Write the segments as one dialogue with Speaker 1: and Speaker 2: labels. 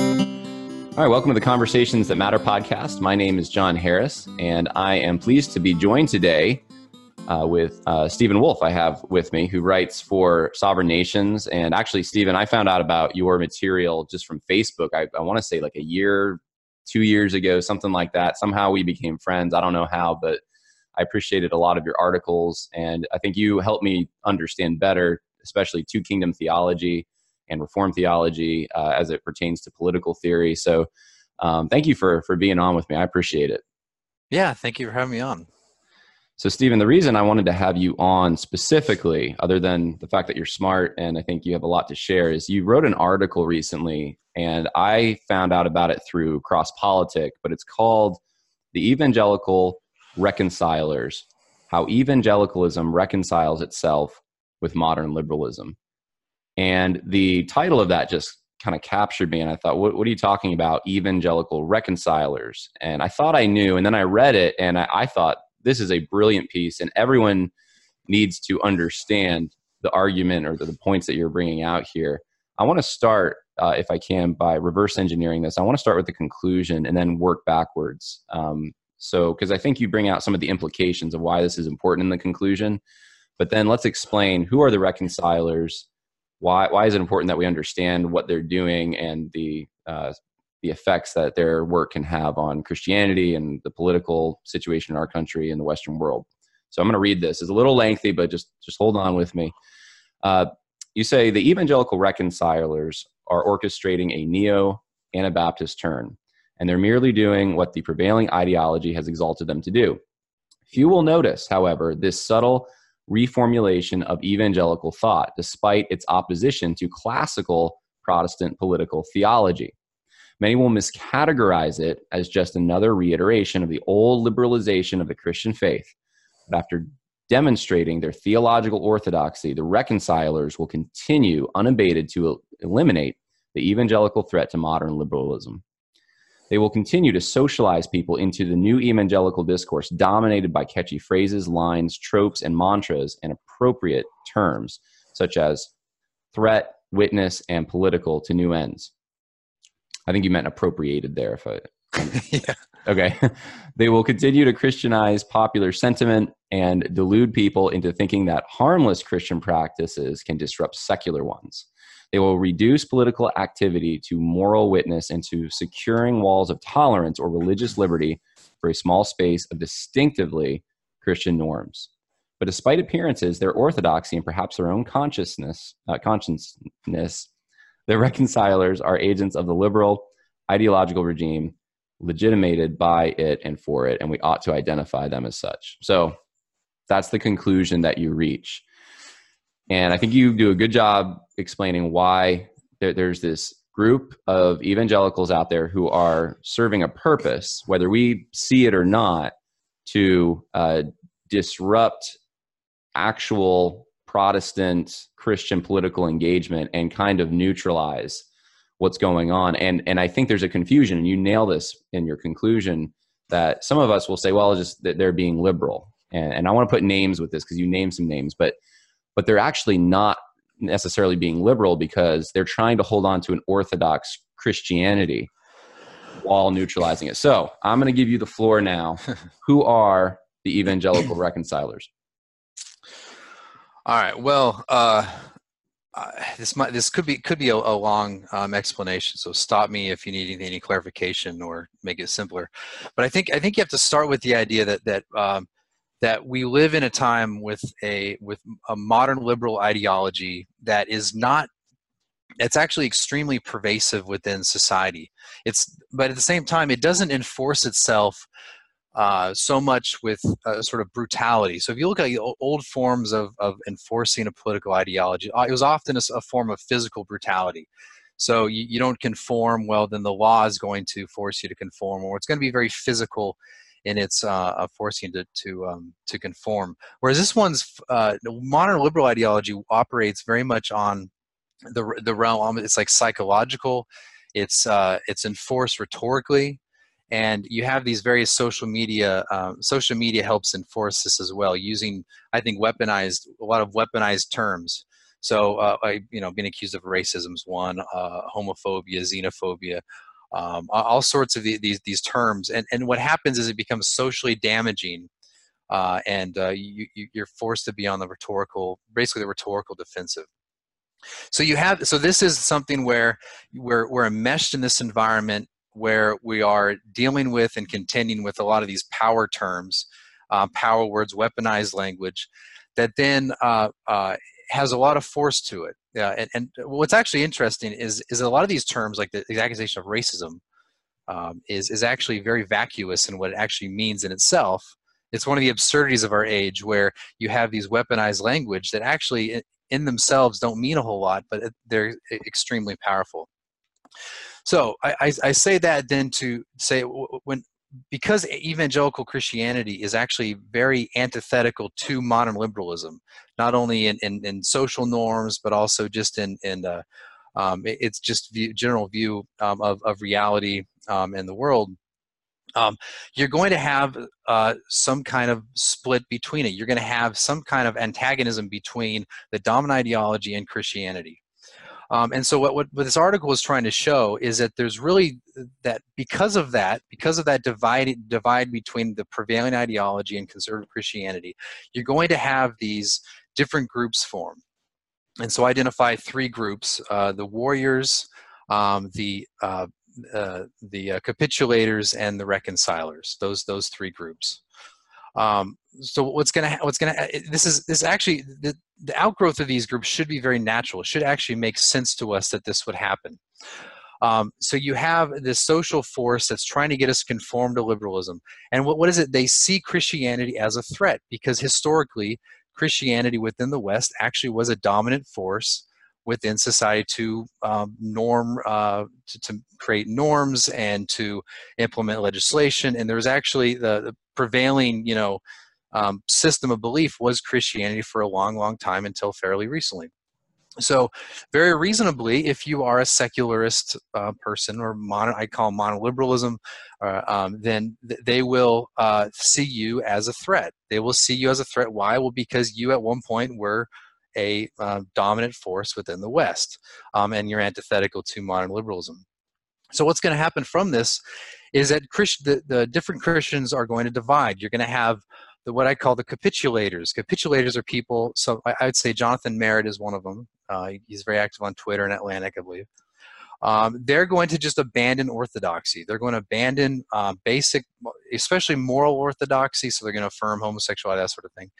Speaker 1: All right, welcome to the Conversations That Matter podcast. My name is John Harris, and I am pleased to be joined today uh, with uh, Stephen Wolfe. I have with me, who writes for Sovereign Nations. And actually, Stephen, I found out about your material just from Facebook. I, I want to say like a year, two years ago, something like that. Somehow we became friends. I don't know how, but I appreciated a lot of your articles, and I think you helped me understand better, especially two kingdom theology and reform theology uh, as it pertains to political theory. So, um, thank you for for being on with me. I appreciate it.
Speaker 2: Yeah, thank you for having me on.
Speaker 1: So, Stephen, the reason I wanted to have you on specifically, other than the fact that you're smart and I think you have a lot to share, is you wrote an article recently, and I found out about it through Cross Politic, but it's called "The Evangelical Reconcilers: How Evangelicalism Reconciles Itself with Modern Liberalism." And the title of that just kind of captured me. And I thought, what, what, are you talking about? Evangelical reconcilers. And I thought I knew. And then I read it and I, I thought, this is a brilliant piece. And everyone needs to understand the argument or the, the points that you're bringing out here. I want to start, uh, if I can, by reverse engineering this. I want to start with the conclusion and then work backwards. Um, so, because I think you bring out some of the implications of why this is important in the conclusion. But then let's explain who are the reconcilers why why is it important that we understand what they're doing and the uh, the effects that their work can have on Christianity and the political situation in our country and the Western world. So I'm going to read this. It's a little lengthy, but just just hold on with me. Uh, you say the evangelical reconcilers are orchestrating a neo Anabaptist turn, and they're merely doing what the prevailing ideology has exalted them to do. Few will notice, however, this subtle reformulation of evangelical thought, despite its opposition to classical Protestant political theology. Many will miscategorize it as just another reiteration of the old liberalization of the Christian faith. But after demonstrating their theological orthodoxy, the reconcilers will continue unabated to eliminate the evangelical threat to modern liberalism. They will continue to socialize people into the new evangelical discourse dominated by catchy phrases, lines, tropes, and mantras and appropriate terms such as threat, witness, and political to new ends. I think you meant appropriated there. If I, yeah. Okay. they will continue to Christianize popular sentiment and delude people into thinking that harmless Christian practices can disrupt secular ones. They will reduce political activity to moral witness and to securing walls of tolerance or religious liberty for a small space of distinctively Christian norms. But despite appearances, their orthodoxy and perhaps their own consciousness, uh, consciousness, the reconcilers are agents of the liberal ideological regime, legitimated by it and for it, and we ought to identify them as such. So that's the conclusion that you reach. And I think you do a good job explaining why there, there's this group of evangelicals out there who are serving a purpose, whether we see it or not, to uh, disrupt actual Protestant Christian political engagement and kind of neutralize what's going on. And and I think there's a confusion, and you nail this in your conclusion that some of us will say, well, just that they're being liberal. And, and I want to put names with this because you name some names, but but they're actually not necessarily being liberal because they're trying to hold on to an orthodox Christianity while neutralizing it. So I'm going to give you the floor now. Who are the evangelical reconcilers?
Speaker 2: All right. Well, uh, uh, this might this could be could be a, a long um, explanation. So stop me if you need any, any, clarification or make it simpler. But I think I think you have to start with the idea that that um, that we live in a time with a with a modern liberal ideology that is not it's actually extremely pervasive within society. It's but at the same time it doesn't enforce itself uh, so much with uh, sort of brutality. So if you look at old forms of, of enforcing a political ideology uh, it was often a, a form of physical brutality. So you, you don't conform well then the law is going to force you to conform or it's going to be very physical in its uh, forcing to to um, to conform. Whereas this one's uh, modern liberal ideology operates very much on the the realm. It's like psychological. It's uh, it's enforced rhetorically, and you have these various social media. Um, social media helps enforce this as well, using I think weaponized a lot of weaponized terms. So, uh, I, you know, being accused of racism is one, uh, homophobia, xenophobia, um, all sorts of these these terms. And and what happens is it becomes socially damaging, uh, and uh, you, you're forced to be on the rhetorical, basically the rhetorical defensive. So you have so this is something where we're we're enmeshed in this environment where we are dealing with and contending with a lot of these power terms, uh, power words, weaponized language, that then uh, uh, has a lot of force to it. Yeah, and, and, what's actually interesting is is a lot of these terms, like the, the accusation of racism, um, is is actually very vacuous in what it actually means in itself. It's one of the absurdities of our age, where you have these weaponized language that actually, in themselves, don't mean a whole lot, but they're extremely powerful. So I, I, I say that then to say when because evangelical Christianity is actually very antithetical to modern liberalism, not only in, in, in social norms, but also just in, in uh, um, it's just view, general view um, of, of reality um, in the world. Um, you're going to have uh, some kind of split between it. You're going to have some kind of antagonism between the dominant ideology and Christianity. Um, and so what, what, what, this article is trying to show is that there's really that because of that, because of that divide, divide between the prevailing ideology and conservative Christianity, you're going to have these different groups form. And so identify three groups, uh, the warriors, um, the uh, uh, the uh, capitulators and the reconcilers. Those those three groups. Um, so what's gonna what's gonna this is this actually the, the outgrowth of these groups should be very natural. It should actually make sense to us that this would happen. Um, so you have this social force that's trying to get us conform to liberalism. And what, what is it? They see Christianity as a threat because historically, Christianity within the West actually was a dominant force within society to um, norm uh, to, to, create norms and to implement legislation and there was actually the, the prevailing you know um, system of belief was christianity for a long long time until fairly recently. So very reasonably if you are a secularist uh, person or i call monoliberalism uh, um, then th- they will uh, see you as a threat. They will see you as a threat. Why? Well because you at one point were a uh, dominant force within the West, um, and you're antithetical to modern liberalism. So what's going to happen from this is that Christ, the, the different Christians are going to divide. You're going to have the, what I call the capitulators. Capitulators are people. So I, I would say Jonathan Merritt is one of them. Uh, he's very active on Twitter and Atlantic, I believe. Um, they're going to just abandon orthodoxy. They're going to abandon uh, basic, especially moral orthodoxy. So they're going to affirm homosexuality, that sort of thing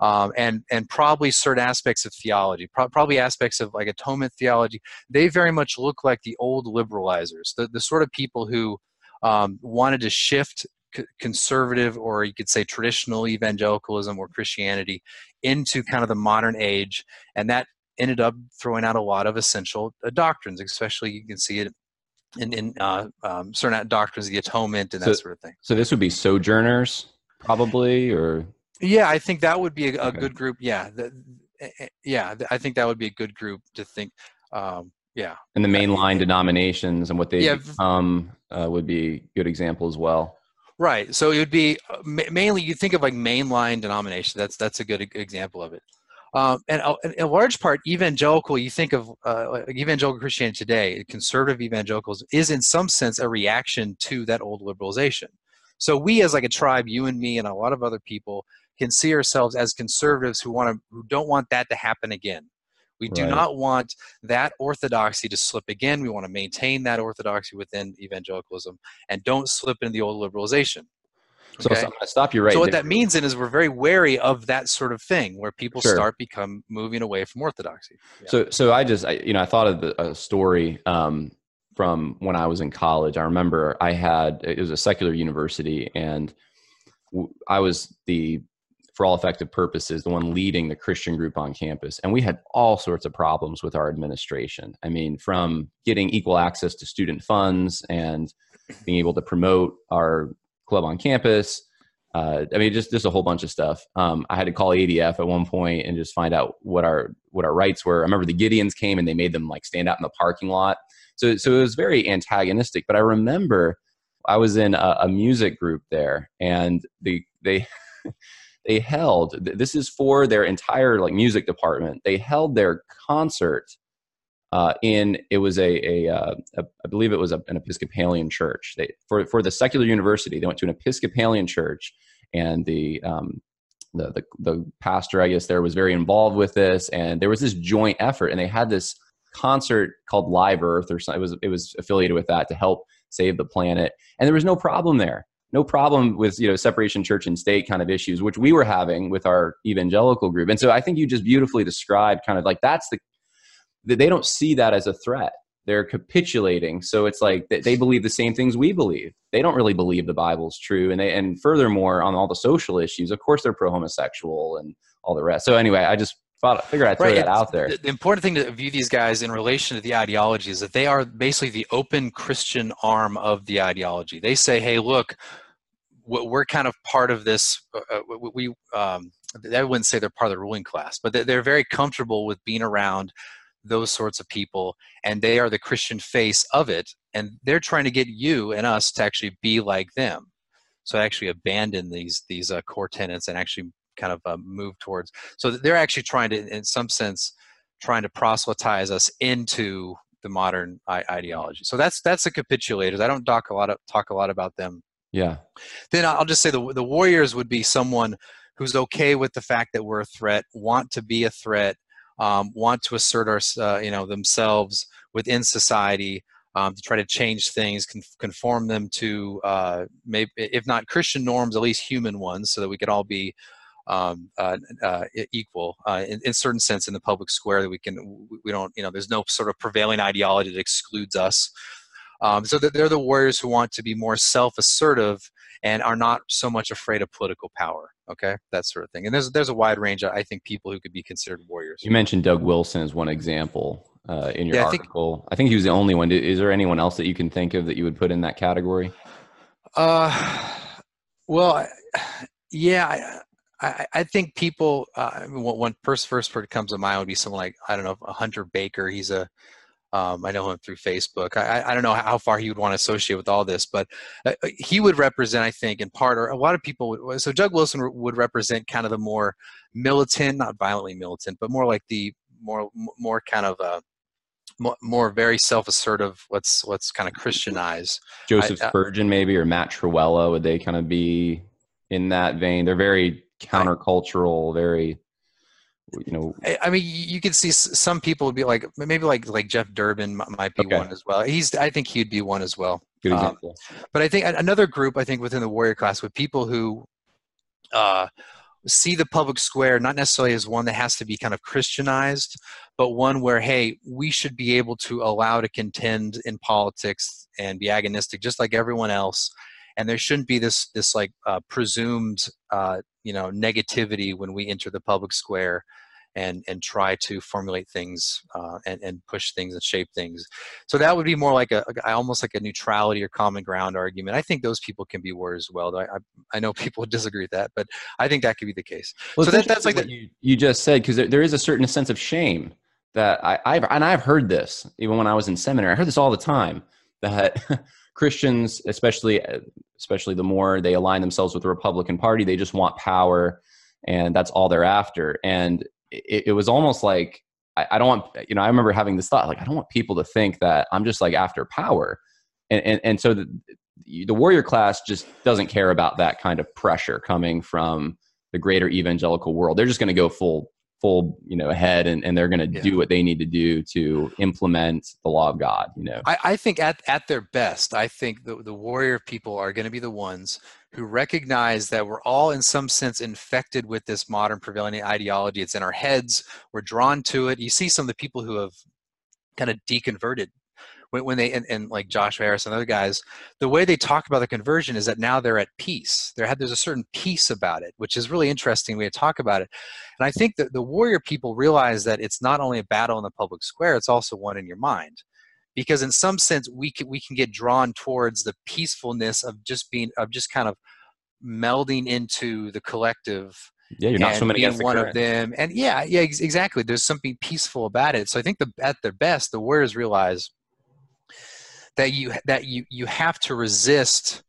Speaker 2: um, and and probably certain aspects of theology, pro- probably aspects of like atonement theology. They very much look like the old liberalizers, the the sort of people who um, wanted to shift c- conservative or you could say traditional evangelicalism or Christianity into kind of the modern age, and that ended up throwing out a lot of essential uh, doctrines, especially you can see it in, in uh, um, certain doctrines of the atonement and that sort of thing.
Speaker 1: So this would be sojourners, probably, or
Speaker 2: yeah, I think that would be a, a okay. good group. Yeah, the, eh, eh, yeah, I think that would be a good group to think. Um, yeah,
Speaker 1: and the mainline denominations and what they yeah, become uh, would be a good example as well.
Speaker 2: Right. So it would be uh, mainly you think of like mainline denomination. That's that's a good example of it. Um, and uh, in a large part, evangelical, you think of uh, evangelical Christianity today, conservative evangelicals, is in some sense a reaction to that old liberalization. So we, as like a tribe, you and me, and a lot of other people, can see ourselves as conservatives who want to who don't want that to happen again. We do right. not want that orthodoxy to slip again. We want to maintain that orthodoxy within evangelicalism and don't slip into the old liberalization.
Speaker 1: Okay? So, so I'm going to stop you right.
Speaker 2: So what there. that means then is we're very wary of that sort of thing where people sure. start become moving away from orthodoxy.
Speaker 1: Yeah. So so I just I, you know I thought of the, a story um, from when I was in college. I remember I had it was a secular university and I was the for all effective purposes, the one leading the Christian group on campus. And we had all sorts of problems with our administration. I mean, from getting equal access to student funds and being able to promote our club on campus. Uh, I mean, just just a whole bunch of stuff. Um, I had to call ADF at one point and just find out what our what our rights were. I remember the Gideons came and they made them like stand out in the parking lot. So so it was very antagonistic. But I remember I was in a, a music group there, and the they they held this is for their entire like music department. They held their concert uh, in it was a, a, uh, a I believe it was a, an Episcopalian church. They for for the secular university they went to an Episcopalian church, and the um, the, the the pastor I guess there was very involved with this, and there was this joint effort, and they had this concert called Live Earth or something. It was it was affiliated with that to help save the planet, and there was no problem there. No problem with you know separation church and state kind of issues, which we were having with our evangelical group. And so I think you just beautifully described kind of like that's the they don't see that as a threat. They're capitulating. So it's like they believe the same things we believe. They don't really believe the bible's true. And they and furthermore on all the social issues of course they're pro-homosexual and all the rest. So anyway i just thought figured i'd throw right. that out there
Speaker 2: the important thing to view these guys in relation to the ideology is that they are basically the open christian arm of the ideology they say hey look we're kind of part of this uh, uh we um, i wouldn't say they're part of the ruling class but they're very comfortable with being around those sorts of people and they are the christian face of it and they're trying to get you and us to actually be like them so actually abandon these these uh, core tenets and actually kind of uh, move towards. So they're actually trying to in some sense trying to proselytize us into the modern ideology. So that's that's the capitulators. I don't talk a lot of, talk a lot about them.
Speaker 1: Yeah.
Speaker 2: Then i'll just say the, the warriors would be someone who's okay with the fact that we're a threat want to be a threat um, want to assert our, uh, you know, themselves within society um, to try to change things, conform them to uh, maybe, if not Christian norms, at least human ones, so that we could all be um, uh, uh, equal uh, in, in certain sense in the public square. That we can, we don't, you know, there's no sort of prevailing ideology that excludes us. Um, so that they're the warriors who want to be more self-assertive and are not so much afraid of political power okay? That sort of thing. And there's there's a wide range of, i think people who could be considered warriors.
Speaker 1: You mentioned doug wilson as one example uh, in your yeah, article I think, I think he was the only one. Is there anyone else that you can think of that you would put in that category?
Speaker 2: Uh well yeah I, I, I think people uh, one first first person comes to mind would be someone like I don't know Hunter Baker. He's a um, I know him through Facebook. I, I don't know how far he would want to associate with all this, but uh, uh, he would represent, I think, in part, or a lot of people. Would, so Doug Wilson would represent kind of the more militant, not violently militant, but more like the more more kind of uh, more, more very self-assertive. Let's let's kind of Christianize.
Speaker 1: Joseph I, uh, Spurgeon, maybe, or Matt Trewhella. Would they kind of be in that vein? They're very countercultural, very you know
Speaker 2: i mean you could see some people would be like maybe like like jeff durbin might be okay. one as well he's i think he'd be one as well
Speaker 1: Good example.
Speaker 2: Um, but i think another group i think within the warrior class with people who uh, see the public square not necessarily as one that has to be kind of christianized but one where hey we should be able to allow to contend in politics and be agonistic just like everyone else and there shouldn't be this this like uh, presumed uh, you know negativity when we enter the public square and and try to formulate things uh, and and push things and shape things. So that would be more like a, almost like a neutrality or common ground argument. I think those people can be warriors as well. I I, I know people disagree with that, but I think that could be the case.
Speaker 1: Well, so that, that's like what you, you just said because there, there is a certain sense of shame that I, I've and I've heard this even when I was in seminary. I heard this all the time that Christians, especially especially the more they align themselves with the Republican Party, they just want power, and that's all they're after. And it, it was almost like I, I, don't want you know I remember having this thought like I don't want people to think that I'm just like after power, and and, and so the, the warrior class just doesn't care about that kind of pressure coming from the greater evangelical world. They're just going to go full full you know ahead and, and they're going to yeah. do what they need to do to implement the law of god you know?
Speaker 2: I, I think at, at their best i think the, the warrior people are going to be the ones who recognize that we're all in some sense infected with this modern prevailing ideology. It's in our heads. We're drawn to it. You see some of the people who have kind of deconverted when, when they and, and, like Josh Harris and other guys, the way they talk about the conversion is that now they're at peace. There had there's a certain peace about it, which is really interesting way to talk about it. And I think that the warrior people realize that it's not only a battle in the public square; it's also one in your mind. Because in some sense, we can we can get drawn towards the peacefulness of just being of just kind of melding into the collective
Speaker 1: yeah, you're not swimming against
Speaker 2: the one current. of them. And yeah, yeah, ex- exactly. There's something peaceful about it. So I think the at their best, the warriors realize that you that you you have to resist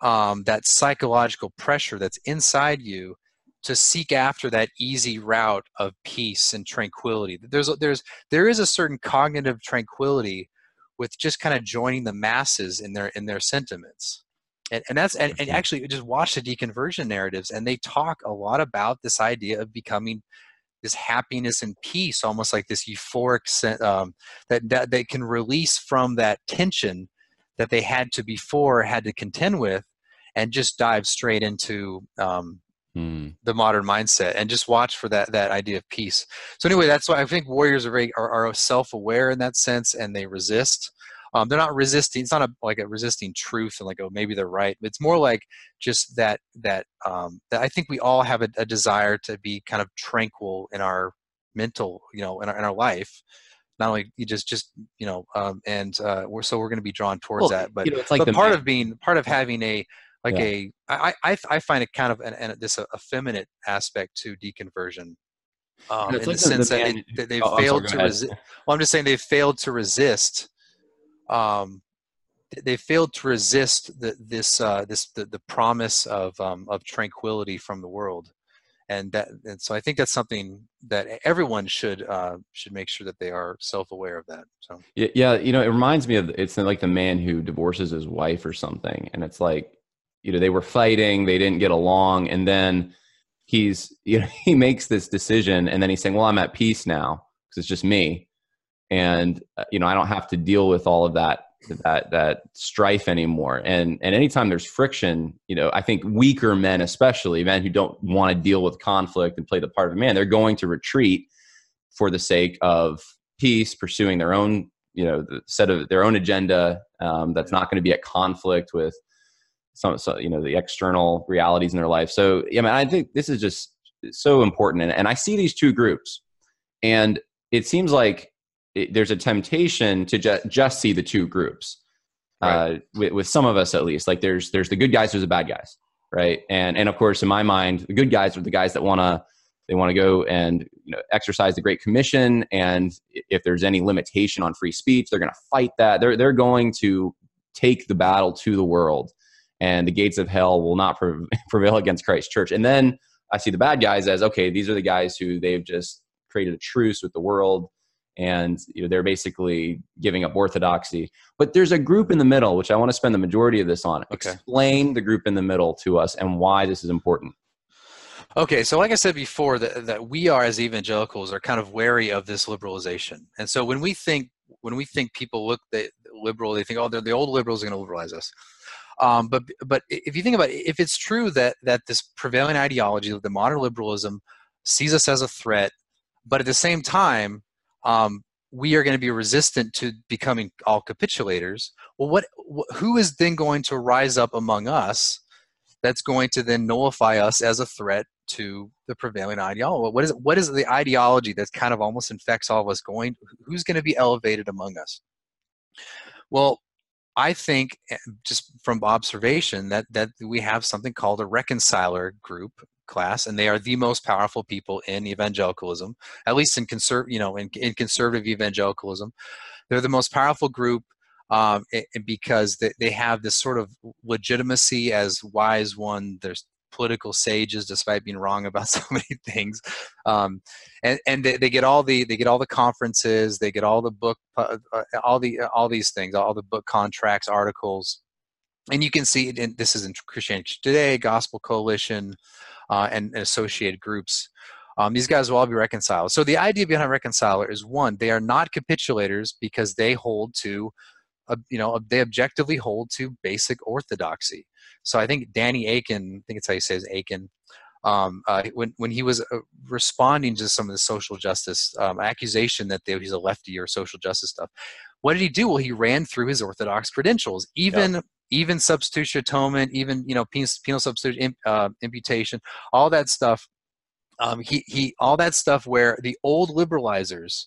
Speaker 2: um, that psychological pressure that's inside you to seek after that easy route of peace and tranquility. There's there's there is a certain cognitive tranquility with just kind of joining the masses in their in their sentiments. And, and that's and, and actually just watch the deconversion narratives and they talk a lot about this idea of becoming this happiness and peace almost like this euphoric um, that, that they can release from that tension that they had to before had to contend with and just dive straight into um, mm. the modern mindset and just watch for that that idea of peace. So anyway, that's why I think warriors are very are, are self-aware in that sense and they resist. Um, they're not resisting. It's not a, like a resisting truth and like oh maybe they're right. It's more like just that that um, that I think we all have a, a desire to be kind of tranquil in our mental you know in our, in our life not only you just just you know um, and uh, we're so we're going to be drawn towards well, that but, you know, like but part man. of being part of having a like yeah. a I, I I find it kind of an, an this effeminate aspect to deconversion. Um, in like the sense the that, it, they've oh, failed sorry, to resist. Well, I'm just saying they've failed to resist. Um, they failed to resist the, this uh, this the, the promise of um, of tranquility from the world, and that and so I think that's something that everyone should uh, should make sure that they are self aware of that. So
Speaker 1: yeah, you know, it reminds me of it's like the man who divorces his wife or something, and it's like you know they were fighting they didn't get along and then he's you know he makes this decision and then he's saying well i'm at peace now because it's just me and uh, you know i don't have to deal with all of that that that strife anymore and and anytime there's friction you know i think weaker men especially men who don't want to deal with conflict and play the part of a man they're going to retreat for the sake of peace pursuing their own you know the set of their own agenda um, that's not going to be at conflict with some, so, you know, the external realities in their life. So, I mean, I think this is just so important. And, and I see these two groups, and it seems like it, there's a temptation to ju- just see the two groups. Right. Uh, with, with some of us at least, like there's there's the good guys, there's the bad guys, right? And and of course, in my mind, the good guys are the guys that want to they want to go and you know exercise the great commission and if there's any limitation on free speech they're going to fight that they're they're going to take the battle to the world and the gates of hell will not prevail against Christ's church. And then I see the bad guys as okay, these are the guys who they've just created a truce with the world and you know they're basically giving up orthodoxy. But there's a group in the middle which i want to spend the majority of this on. Okay. explain the group in the middle to us and why this is important.
Speaker 2: Okay so like i said before that, that we are as evangelicals are kind of wary of this liberalization. And so when we think when we think people look the liberal they think oh they're the old liberals are going to liberalize us. Um, but but if you think about it, if it's true that that this prevailing ideology, of the modern liberalism, sees us as a threat, but at the same time, um, we are going to be resistant to becoming all capitulators. Well, what who is then going to rise up among us? That's going to then nullify us as a threat to the prevailing ideology. What is what is the ideology that kind of almost infects all of us? Going, who's going to be elevated among us? Well, I think, eh, just from observation, that that we have something called a reconciler group class, and they are the most powerful people in evangelicalism, at least in conserv, you know, in, in conservative evangelicalism. They're the most powerful group um, it, because they, they have this sort of legitimacy as wise one. There's political sages despite being wrong about so many things um, and and they, they, get all the they get all the conferences they get all the book uh, all the uh, all these things all the book contracts articles and you can see it this is in christianity today gospel coalition uh, and, and, associated groups um, these guys will all be reconciled so the idea behind a reconciler is one they are not capitulators because they hold to uh, you know they objectively hold to basic orthodoxy so I think Danny Akin, I think it's how you say his Akin, um, uh, when when he was uh, responding to some of the social justice um, accusation that they, he's a lefty or social justice stuff, what did he do? Well, he ran through his orthodox credentials, even yeah. Even substitution atonement, even you know penal, penal substitution uh, imputation, all that stuff. Um, he he all that stuff where the old liberalizers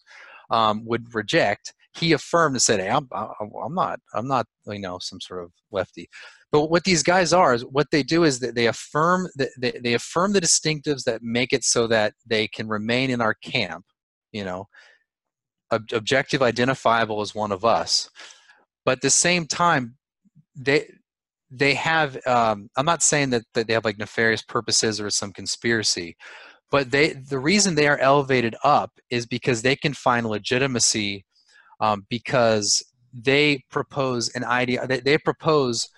Speaker 2: um, would reject. He affirmed and said, "Hey, I'm I'm not I'm not you know some sort of lefty." But what these guys are is what they do is that they affirm that they, they affirm the distinctives that make it so that they can remain in our camp, you know, ob- objective identifiable as one of us. But at the same time, they they have um, i'm not saying that, that they have like nefarious purposes or some conspiracy but they the reason they are elevated up is because they can find legitimacy um, because they propose an idea they, they propose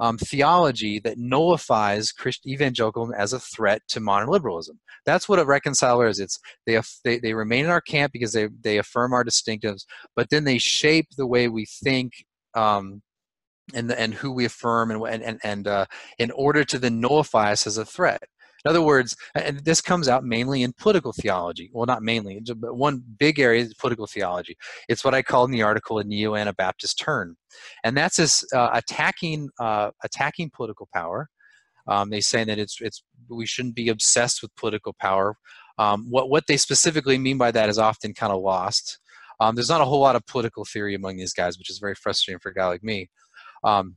Speaker 2: um, theology that nullifies evangelicalism as a threat to modern liberalism. That's what a reconciler is. It's they they, they remain in our camp because they they affirm our distinctives, but then they shape the way we think. Um, and, and who we affirm and and and uh, in order to then nullify us as a threat. In other words, and this comes out mainly in political theology. Well, not mainly, but one big area is political theology. It's what I call in the article a neo-Anabaptist turn, and that's this uh, attacking uh, attacking political power. Um, they say that it's it's we shouldn't be obsessed with political power. Um, what what they specifically mean by that is often kind of lost. Um, there's not a whole lot of political theory among these guys, which is very frustrating for a guy like me. Um,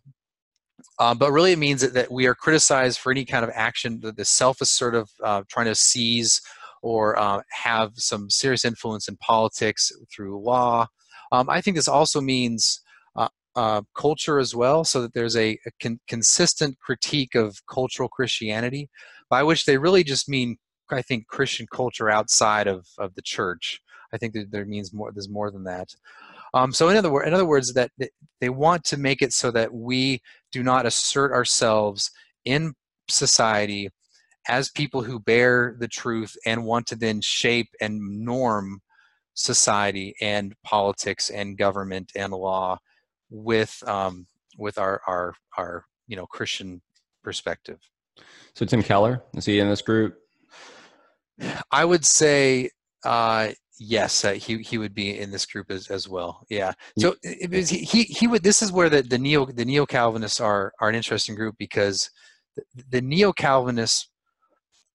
Speaker 2: uh, but really, it means that, that, we are criticized for any kind of action, the, the self-assertive, uh, trying to seize or uh, have some serious influence in politics through law. Um, I think this also means uh, uh, culture as well, so that there's a, a con- consistent critique of cultural Christianity, by which they really just mean, I think, Christian culture outside of, of the church. I think that there means more. There's more than that. Um, so in other, in other words, that they want to make it so that we do not assert ourselves in society as people who bear the truth and want to then shape and norm society and politics and government and law with um, with our our our you know Christian perspective.
Speaker 1: So Tim Keller is he in this group?
Speaker 2: I would say uh, yes, uh, he he would be in this group as, as well. Yeah. So it was, he he would. This is where the, the neo the neo Calvinists are are an interesting group because the, the neo Calvinists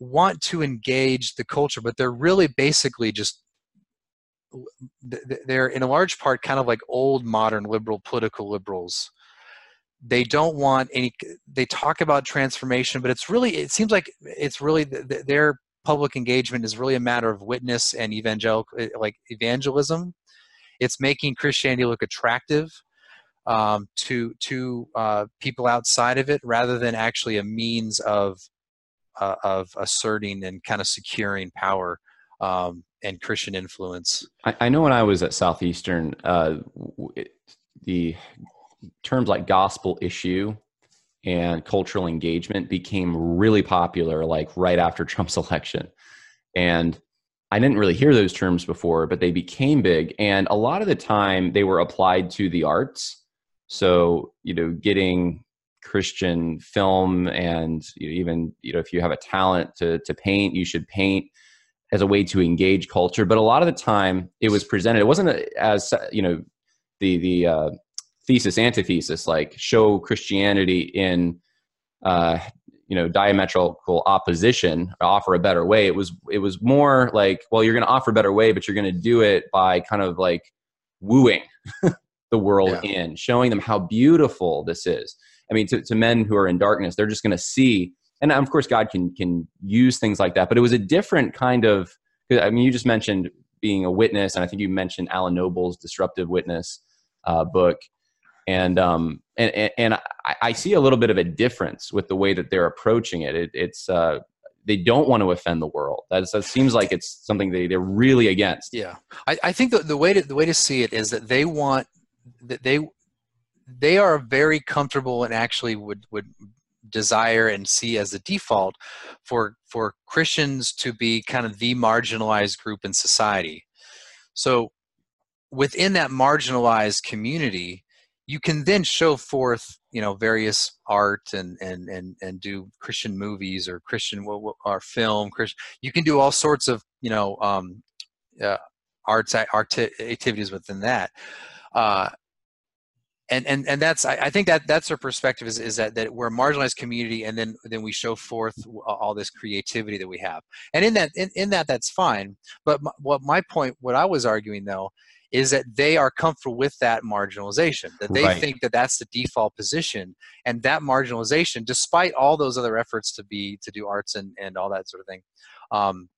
Speaker 2: want to engage the culture, but they're really basically just they're in a large part kind of like old modern liberal political liberals they don't want any they talk about transformation but it's really it seems like it's really their public engagement is really a matter of witness and evangelical eh, like evangelism. It's making christianity look attractive um, to to uh, people outside of it rather than actually a means of uh, of asserting and kind of securing power um, and christian influence.
Speaker 1: I, I, know when i was at southeastern uh, the terms like gospel issue and cultural engagement became really popular like right after Trump's election. And I didn't really hear those terms before, but they became big. And a lot of the time they were applied to the arts. So, you know, getting Christian film and even, you know, if you have a talent to, to paint, you should paint as a way to engage culture. But a lot of the time it was presented, it wasn't as, you know, the, the, uh, thesis antithesis like show christianity in uh, you know diametrical opposition offer a better way. It was it was more like well you're going to offer a better way but you're going to do it by kind of like wooing the world yeah. in showing them how beautiful this is. I mean to, to men who are in darkness they're just going to see and of course god can can use things like that but it was a different kind of i mean you just mentioned being a witness and i think you mentioned alan noble's disruptive witness uh, book and um and and I, I, see a little bit of a difference with the way that they're approaching it. it it's uh they don't want to offend the world. That's, that seems like it's something they they're really against.
Speaker 2: Yeah, I, I think the, the way to the way to see it is that they want that they they are very comfortable and actually would would desire and see as the default for for Christians to be kind of the marginalized group in society. So within that marginalized community, you can then show forth you know various art and and and and do christian movies or christian or film christian you can do all sorts of you know um uh, arts art activities within that. Uh and and and that's I, I think that that's our perspective is, is that that we're a marginalized community and then then we show forth all this creativity that we have. And in that in, in that that's fine. But my, what my point what i was arguing though is that they are comfortable with that marginalization that they right. think that that's the default position and that marginalization despite all those other efforts to be to do arts and and all that sort of thing um,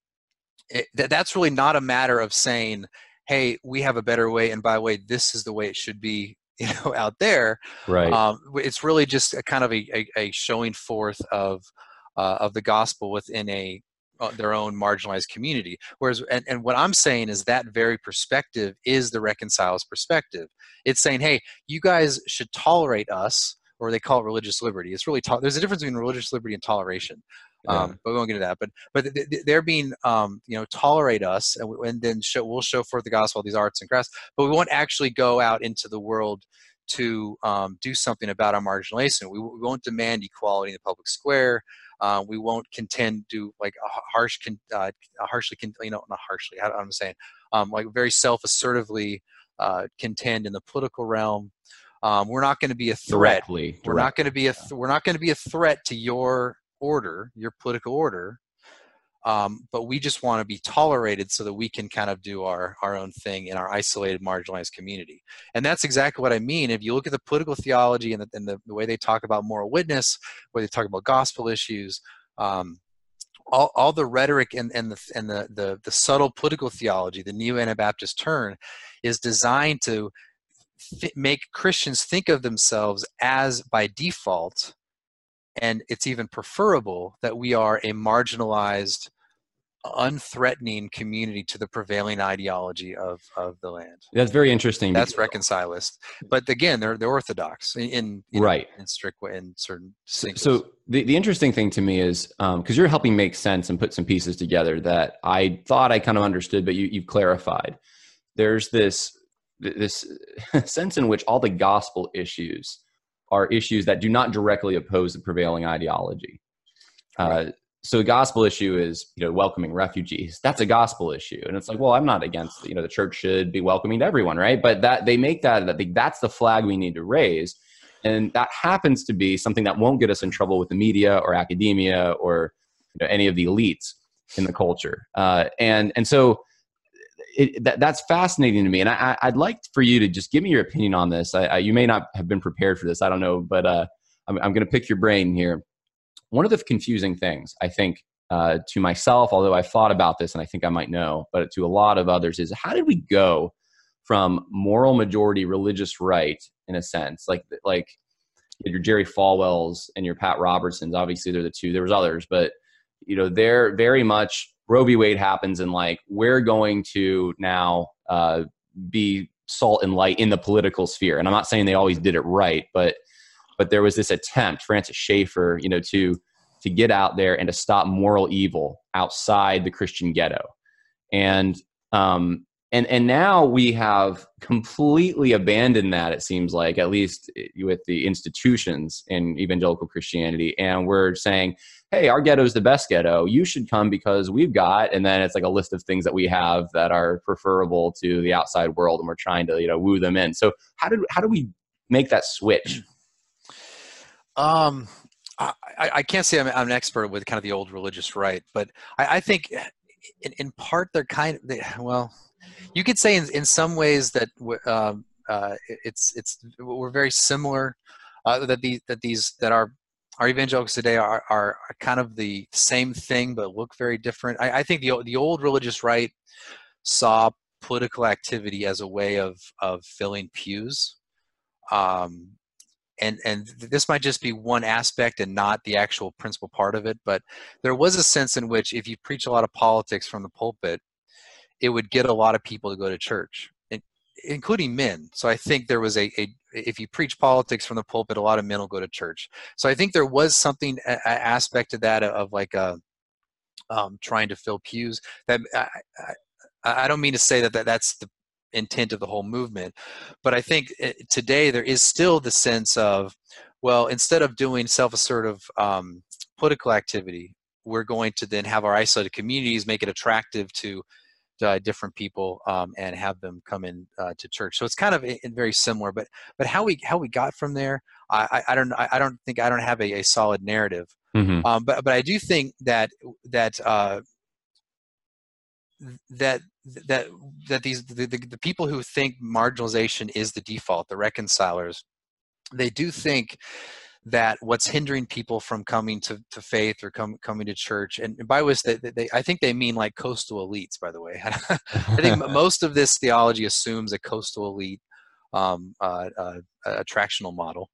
Speaker 2: it, that, that's really not a matter of saying hey we have a better way and by the way this is the way it should be you know out there
Speaker 1: right
Speaker 2: um, it's really just a kind of a, a, a showing forth of uh, of the gospel within a their own marginalized community whereas and, and what i'm saying is that very perspective is the reconciles perspective it's saying hey you guys should tolerate us or they call it religious liberty it's really to- there's a difference between religious liberty and toleration
Speaker 1: Yeah.
Speaker 2: um, but we won't get into that. But but th- th- they're being um, you know tolerate us, and, w- and then show, we'll show forth the gospel these arts and crafts. But we won't actually go out into the world to um, do something about our marginalization. We, we won't demand equality in the public square. Uh, we won't contend do like a harsh, con- uh, a harshly, con- you know, not harshly. How I'm saying, um, like very self-assertively uh, contend in the political realm. Um, we're not going to be a threat
Speaker 1: directly
Speaker 2: we're not going to be a th- we're not going to be a threat to your order your political order um, but we just want to be tolerated so that we can kind of do our our own thing in our isolated marginalized community. And that's exactly what i mean. If you look at the political theology and the, and the, the way they talk about moral witness where they talk about gospel issues um, all, all the rhetoric and, and, the, and the, the, the subtle political theology, the neo Anabaptist turn, is designed to make Christians think of themselves as by default, and it's even preferable that we are a marginalized, unthreatening community to the prevailing ideology of, of the land.
Speaker 1: that's very interesting
Speaker 2: That's reconcilist, but again, they're they're orthodox in, in you know,
Speaker 1: right
Speaker 2: in strict way in certain.
Speaker 1: So, so the, the interesting thing to me is um, because you're helping make sense and put some pieces together that I thought I kind of understood, but you, you've clarified. There's this this sense in which all the gospel issues are issues that do not directly oppose the prevailing ideology. Uh, so the gospel issue is you know welcoming refugees. That's a gospel issue, and it's like, well, I'm not against you know the church should be welcoming to everyone, right? But that they make that that that's the flag we need to raise and that happens to be something that won't get us in trouble with the media or academia or you know, any of the elites in the culture uh, and and so it, that, that's fascinating to me. And I, i'd like for you to just give me your opinion on this. I, I, you may not have been prepared for this i don't know but uh, i'm, I'm going to pick your brain here. One of the confusing things i think uh, to myself although i've thought about this and i think i might know but to a lot of others is how did we go from moral majority religious right in a sense like like your jerry falwells and your pat robertsons obviously they're the two there was others but you know they're very much roe v. Wade happens and like we're going to now uh, be salt and light in the political sphere. And i'm not saying they always did it right but but there was this attempt francis schaeffer you know to to get out there and to stop moral evil outside the christian ghetto. And um and and now we have completely abandoned that it seems like at least with the institutions in evangelical christianity. And we're saying hey our ghetto is the best ghetto. You should come because we've got and then it's like a list of things that we have that are preferable to the outside world and we're trying to you know woo them in. So how did how do we make that switch?
Speaker 2: Um, I, I can't say I'm, I'm an expert with kind of the old religious right, but I, I think in, in part they're kind of they, well, you could say in, in some ways that um, uh, it's it's we're very similar. Uh, that these that these that our our evangelicals today are, are are kind of the same thing but look very different. I, I think the the old religious right saw political activity as a way of of filling pews. Um, and and this might just be one aspect and not the actual principal part of it but there was a sense in which if you preach a lot of politics from the pulpit it would get a lot of people to go to church including men. So i think there was a, a if you preach politics from the pulpit a lot of men will go to church. So i think there was something a, a aspect to that of like a um, trying to fill pews that I, I, I don't mean to say that, that that's the intent of the whole movement but i think eh, today there is still the sense of well instead of doing self-assertive um, political activity we're going to then have our isolated communities make it attractive to uh, different people um, and have them come in uh, to church so it's kind of i- i- very similar but but how we how we got from there i i, I don't I, I don't think i don't have a, a solid narrative
Speaker 1: mm-hmm.
Speaker 2: um, but but I do think that that uh, that that that these the, the, the people who think marginalization is the default, the reconcilers, they do think that what's hindering people from coming to, to faith or come, coming to church and by which they, they i think they mean like coastal elites by the way i think most of this theology assumes a coastal elite um, uh, uh, attractional model.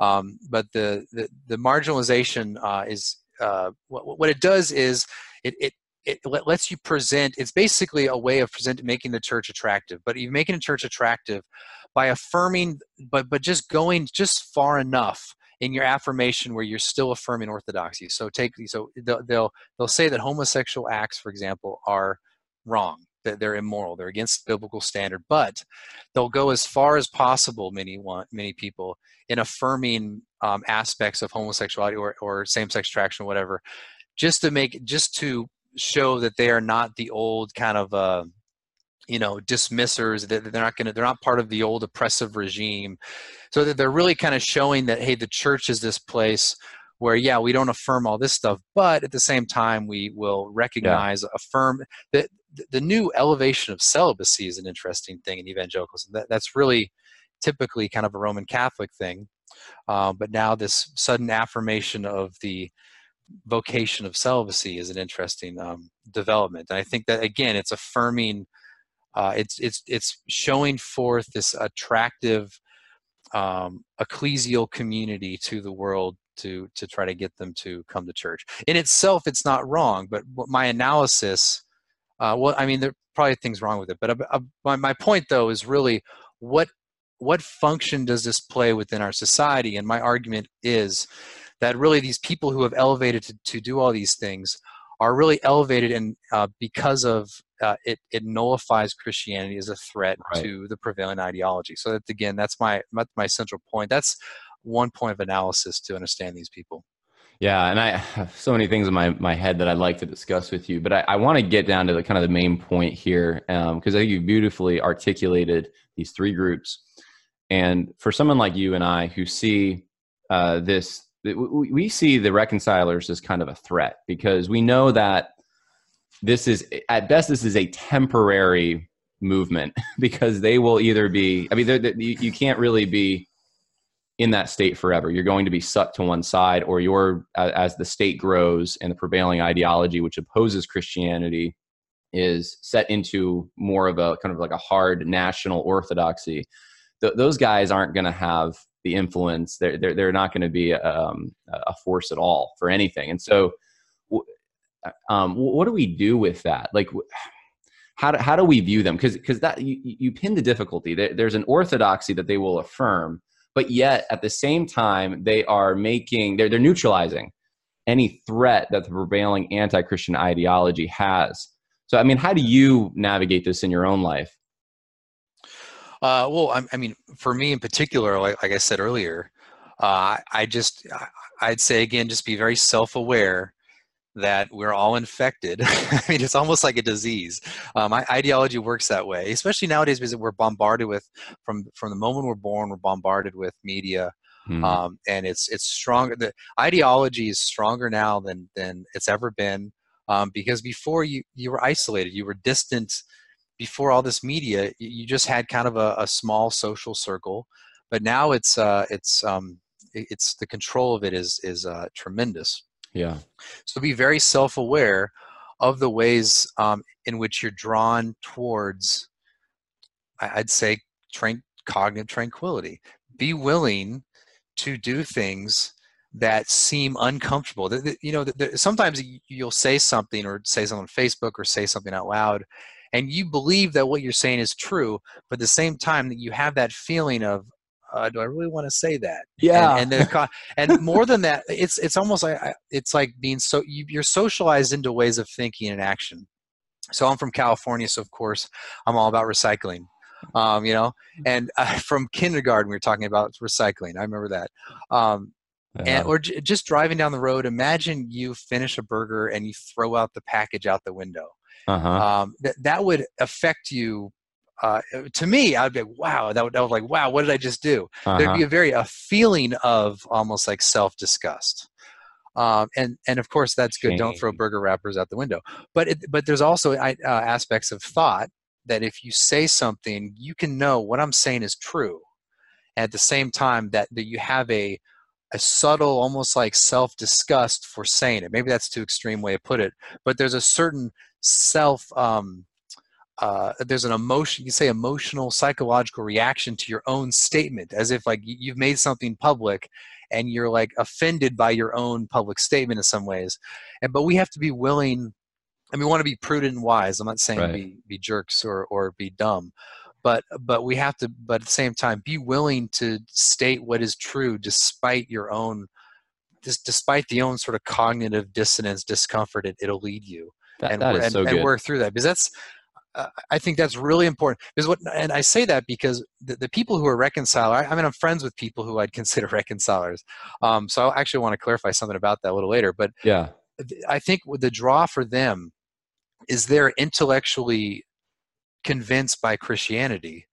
Speaker 2: Um, but the, the, the marginalization uh, is uh, what, what, it does is it, it, it lets you present. It's basically a way of present making the church attractive. But you're making the church attractive by affirming, but but just going just far enough in your affirmation where you're still affirming orthodoxy. So take so they'll they'll, they'll say that homosexual acts, for example, are wrong that they're immoral they're against biblical standard but they'll go as far as possible many want many people in affirming um, aspects of homosexuality or, or same-sex attraction or whatever just to make just to show that they are not the old kind of uh, you know dismissers that they're not going to they're not part of the old oppressive regime so that they're really kind of showing that hey the church is this place where yeah we don't affirm all this stuff but at the same time we will recognize yeah. affirm that the new elevation of celibacy is an interesting thing in evangelicalism. That, that's really typically kind of a Roman Catholic thing. Uh, but now this sudden affirmation of the vocation of celibacy is an interesting um, development. And I think that again, it's affirming, uh, it's it's it's showing forth this attractive um, ecclesial community to the world to to try to get them to come to church. In itself, it's not wrong, but my analysis uh, well, I mean, there are probably things wrong with it, but uh, uh, my, my point though is really what what function does this play within our society? And my argument is that really these people who have elevated to, to do all these things are really elevated and uh, because of uh, it, it nullifies Christianity as a threat right. to the prevailing ideology. So that again, that's my my central point. That's one point of analysis to understand these people.
Speaker 1: Yeah, and I have so many things in my, my head that I'd like to discuss with you, but I, I want to get down to the kind of the main point here because um, I think you beautifully articulated these three groups. And for someone like you and I who see uh, this, we see the reconcilers as kind of a threat because we know that this is, at best, this is a temporary movement because they will either be, I mean, you, you can't really be in that state forever. You're going to be sucked to one side, or you're, as the state grows and the prevailing ideology, which opposes Christianity, is set into more of a kind of like a hard national orthodoxy. Th- those guys aren't going to have the influence. They're, they're, they're not going to be um, a force at all for anything. And so, um, what do we do with that? Like, how do, how do we view them? Because because that you, you pin the difficulty. There's an orthodoxy that they will affirm but yet at the same time they are making they're, they're neutralizing any threat that the prevailing anti-christian ideology has so i mean how do you navigate this in your own life
Speaker 2: uh, well I, I, mean for me in particular like, like i said earlier uh, i just i'd say again just be very self-aware that we're all infected. I mean, it's almost like a disease. Um, my ideology works that way, especially nowadays because we're bombarded with from from the moment we're born, we're bombarded with media, hmm. um, and it's it's stronger. The ideology is stronger now than than it's ever been um, because before you you were isolated, you were distant. Before all this media, you just had kind of a, a small social circle, but now it's uh, it's um, it's the control of it is is uh, tremendous.
Speaker 1: Yeah.
Speaker 2: So be very self aware of the ways um, in which you're drawn towards, I'd say, tran- cognitive tranquility. Be willing to do things that seem uncomfortable. You know, sometimes you'll say something or say something on Facebook or say something out loud, and you believe that what you're saying is true, but at the same time that you have that feeling of, uh, do I really want to say that?
Speaker 1: Yeah.
Speaker 2: And, and and more than that, it's it's almost like it's like being so you, you're socialized into ways of thinking and action. So I'm from California, so of course I'm all about recycling. Um, you know, and uh, from kindergarten we were talking about recycling. I remember that. Um, yeah. and or j- just driving down the road. Imagine you finish a burger and you throw out the package out the window. Uh-huh. Um, that that would affect you uh, to me, I'd be like, wow, that would, I was like, wow, what did I just do? Uh-huh. There'd be a very a feeling of almost like self disgust. Um, and and of course that's good. Don't throw burger wrappers out the window. But it, but there's also uh, aspects of thought that if you say something, you can know what I'm saying is true. At the same time, that that you have a a subtle, almost like self disgust for saying it. Maybe that's too extreme way to put it, but there's a certain self um, uh, there's an emotion you say emotional psychological reaction to your own statement as if like you've made something public and you're like offended by your own public statement in some ways and but we have to be willing and we want to be prudent and wise. I'm not saying right. be be jerks or or be dumb, but but we have to. But at the same time, be willing to state what is true, despite your own, just despite the own sort of cognitive dissonance, discomfort it, it'll lead you,
Speaker 1: that,
Speaker 2: and,
Speaker 1: that
Speaker 2: and,
Speaker 1: so
Speaker 2: and work through that because that's. Uh, I think that's really important because what, and I say that because the, the people who are reconciler, I, I, mean, I'm friends with people who I'd consider reconcilers. Um, so I actually want to clarify something about that a little later. But
Speaker 1: yeah,
Speaker 2: I think the draw for them is they're intellectually convinced by Christianity,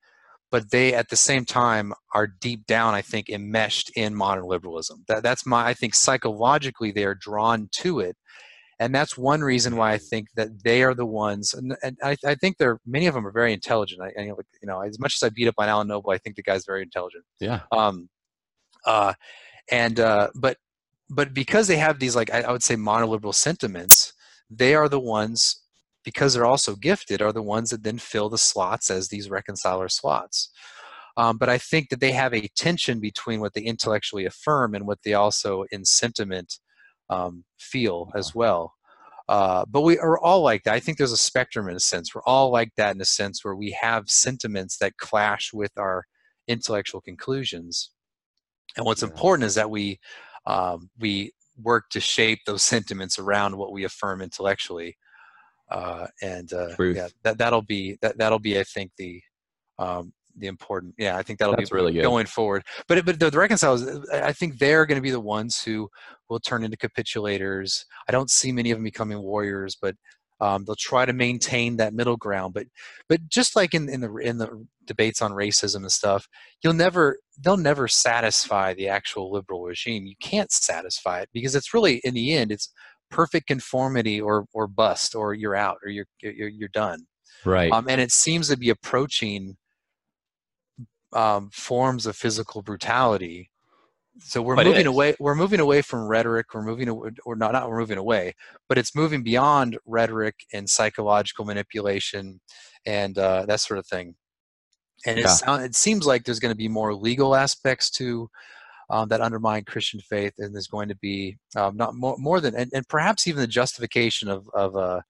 Speaker 2: but they at the same time are deep down, I think, enmeshed in modern liberalism. That, that's my, I think, psychologically they are drawn to it. And that's one reason why I think that they are the ones, and, and I, I, think they're many of them are very intelligent. I, you know, as much as I beat up on Alan Noble, I think the guy's very intelligent.
Speaker 1: Yeah.
Speaker 2: Um, uh, and uh, but but because they have these like I, I would say monoliberal sentiments, they are the ones because they're also gifted, are the ones that then fill the slots as these reconciler slots. Um, but I think that they have a tension between what they intellectually affirm and what they also in sentiment um, feel as well. Uh, but we are all like that. I think there's a spectrum in a sense. We're all like that in a sense where we have sentiments that clash with our intellectual conclusions. And what's yeah. important is that we um, we work to shape those sentiments around what we affirm intellectually uh, and uh, yeah, that that'll be that that'll be I think the um, the important yeah I think that'll
Speaker 1: That's
Speaker 2: be
Speaker 1: really good.
Speaker 2: going forward. But but the, the reconcilers I think they're going to be the ones who will turn into capitulators. I don't see many of them becoming warriors, but um, they'll try to maintain that middle ground. But but just like in, in the in the debates on racism and stuff, you'll never they'll never satisfy the actual liberal regime. You can't satisfy it because it's really in the end it's perfect conformity or or bust or you're out or you're you're, you're done
Speaker 1: right
Speaker 2: um, and it seems to be approaching um, forms of physical brutality. So we're but moving away we're moving away from rhetoric we're moving or not not we're moving away but it's moving beyond rhetoric and psychological manipulation and uh, that sort of thing. And yeah. it seems like there's going to be more legal aspects to um, that undermine Christian faith, and there's going to be um, not more, more than, and, and, perhaps even the justification of of uh,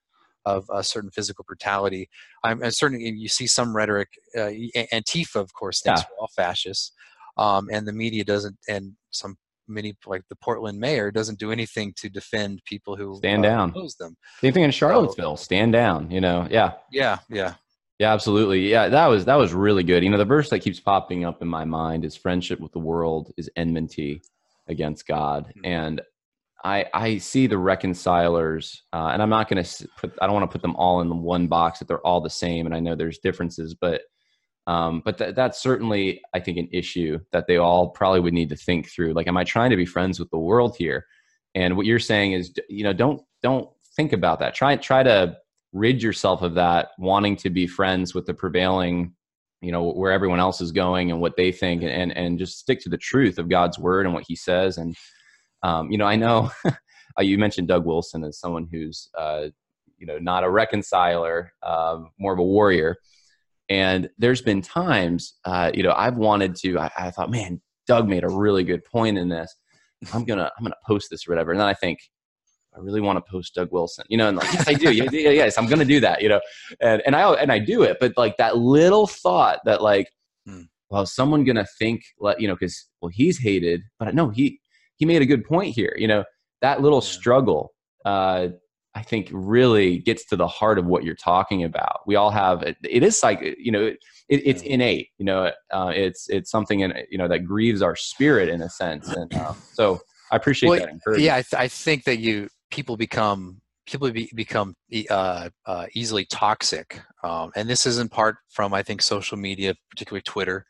Speaker 2: of a certain physical brutality. I'm, I'm certainly you see some rhetoric. Uh, Antifa, of course, thinks yeah. we're all fascists, um, and the media doesn't, and some many like the Portland mayor doesn't do anything to defend people who
Speaker 1: stand uh, down
Speaker 2: oppose them.
Speaker 1: Same thing in Charlottesville. So, stand down. You know, yeah,
Speaker 2: yeah, yeah.
Speaker 1: Yeah, absolutely. Yeah, that was that was really good. You know, the verse that keeps popping up in my mind is friendship with the world is enmity against God. Mm-hmm. And I I see the reconcilers, uh, and I'm not going to put I don't want to put them all in one box that they're all the same. And I know there's differences, but um, but th- that's certainly I think an issue that they all probably would need to think through. Like, am I trying to be friends with the world here? And what you're saying is, you know, don't don't think about that. Try try to rid yourself of that wanting to be friends with the prevailing you know where everyone else is going and what they think and and just stick to the truth of god's word and what he says and um, you know i know uh, you mentioned doug wilson as someone who's uh, you know not a reconciler uh, more of a warrior and there's been times uh, you know i've wanted to I, I thought man doug made a really good point in this i'm gonna i'm gonna post this or whatever and then i think I really want to post Doug Wilson, you know, and like, yes, I do. yes, yes, I'm going to do that, you know, and, and I, and I do it. But like that little thought that like, hmm. well, someone going to think, you know, cause well, he's hated, but no, he, he made a good point here. You know, that little struggle, uh, I think really gets to the heart of what you're talking about. We all have it, it is like you know it, it's innate. You know, uh, it's it's something in you know that grieves our spirit in a sense, and um, so I appreciate well, that.
Speaker 2: Yeah, I, th- I, think that you people become people be, become uh, uh, easily toxic, um, and this is in part from I think social media, particularly Twitter,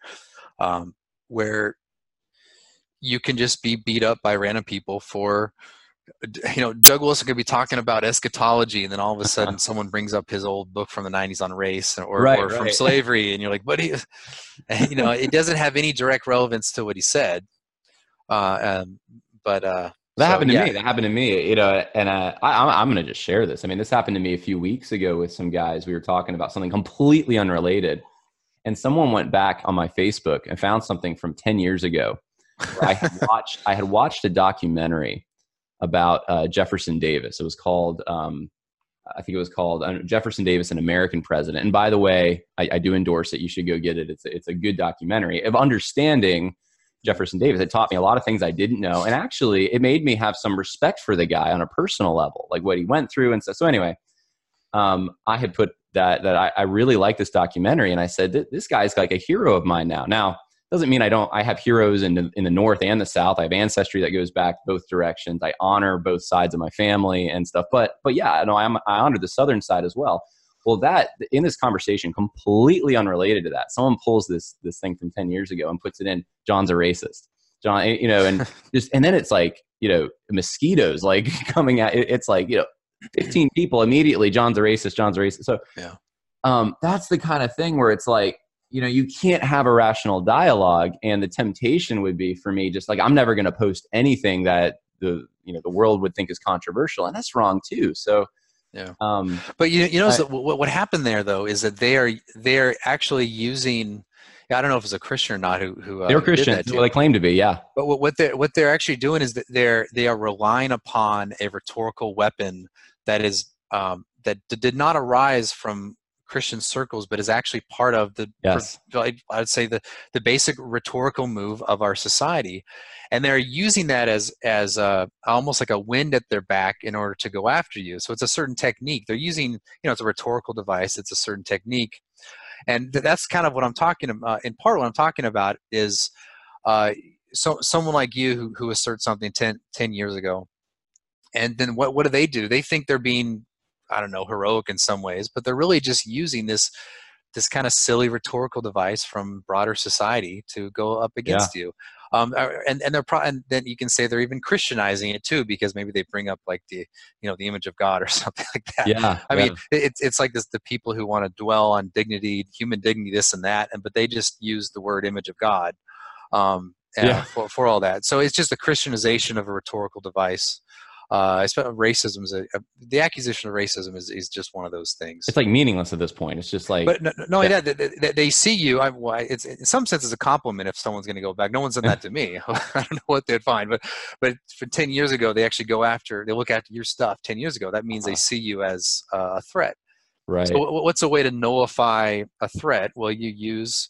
Speaker 2: um, where you can just be beat up by random people for you know doug wilson could be talking about eschatology and then all of a sudden someone brings up his old book from the 90s on race or, right, or right. from slavery and you're like buddy you you know it doesn't have any direct relevance to what he said uh, um, but uh,
Speaker 1: That
Speaker 2: So,
Speaker 1: happened to
Speaker 2: yeah.
Speaker 1: me. That happened to me. You know, and uh, I, I'm, I'm going to just share this. I mean, this happened to me a few weeks ago with some guys. We were talking about something completely unrelated, and someone went back on my Facebook and found something from 10 years ago. I had watched. I had watched a documentary about uh, Jefferson Davis. It was called. Um, I think it was called uh, Jefferson Davis, an American President. And by the way, I, I do endorse it. You should go get it. It's a, it's a good documentary of understanding Jefferson Davis. It taught me a lot of things I didn't know, and actually, it made me have some respect for the guy on a personal level, like what he went through and stuff. So anyway, um, I had put that that I, I really like this documentary, and I said this guy's like a hero of mine now. Now doesn't mean I don't. I have heroes in the, in the north and the south. I have ancestry that goes back both directions. I honor both sides of my family and stuff. But but yeah, no, I'm, I honor the southern side as well. Well, that in this conversation, completely unrelated to that, someone pulls this this thing from ten years ago and puts it in. John's a racist. John, you know, and just and then it's like you know mosquitoes like coming at. It's like you know, fifteen people immediately. John's a racist. John's a racist. So
Speaker 2: Yeah.
Speaker 1: um, that's the kind of thing where it's like you know you can't have a rational dialogue and the temptation would be for me just like i'm never going to post anything that the you know the world would think is controversial and that's wrong too so
Speaker 2: Yeah.
Speaker 1: um
Speaker 2: But you you know
Speaker 1: I-
Speaker 2: so what what happened there though is that they are they're actually using. I don't know if it's a Christian or not who who uh,
Speaker 1: they were
Speaker 2: did
Speaker 1: christians
Speaker 2: that
Speaker 1: well they claim to be yeah
Speaker 2: But what what they're what they're actually doing is that they're they are relying upon a rhetorical weapon that is um, that d- did not arise from Christian circles, but is actually part of the
Speaker 1: yes
Speaker 2: I- I'd say the the basic rhetorical move of our society, and they're using that as as uh, almost like a wind at their back in order to go after you. So it's a certain technique. They're using you know it's a rhetorical device. It's a certain technique, and th- that's kind of what I'm talking about. In part, what I'm talking about is uh, so someone like you who who asserts something 10, 10 years ago, and then what what do they do? They think they're being I don't know heroic in some ways, but they're really just using this this kind of silly rhetorical device from broader society to go up against you. Um, uh, and and they're pro- and then you can say they're even Christianizing it too because maybe they bring up like the you know the image of God or something like that.
Speaker 1: yeah
Speaker 2: I
Speaker 1: yeah.
Speaker 2: mean, it's it's like this the people who want to dwell on dignity, human dignity, this and that, and but they just use the word image of God um,
Speaker 1: Yeah.
Speaker 2: for for all that. So it's just a Christianization of a rhetorical device. Uh, I spent racism is a, a, the accusation of racism is, is just one of those things.
Speaker 1: it's like meaningless at this point it's just like
Speaker 2: But no, no,
Speaker 1: Yeah.
Speaker 2: that they see you. I, well, it's in some sense it's a compliment if someone's going to go back. No one's done that to me. I don't know what they'd find, but but for ten years ago, they actually go after. They look after your stuff. Ten years ago, that means they
Speaker 1: Uh-huh.
Speaker 2: see you as uh, a threat.
Speaker 1: right
Speaker 2: So wh- what's a way to nullify a threat? Well, you use,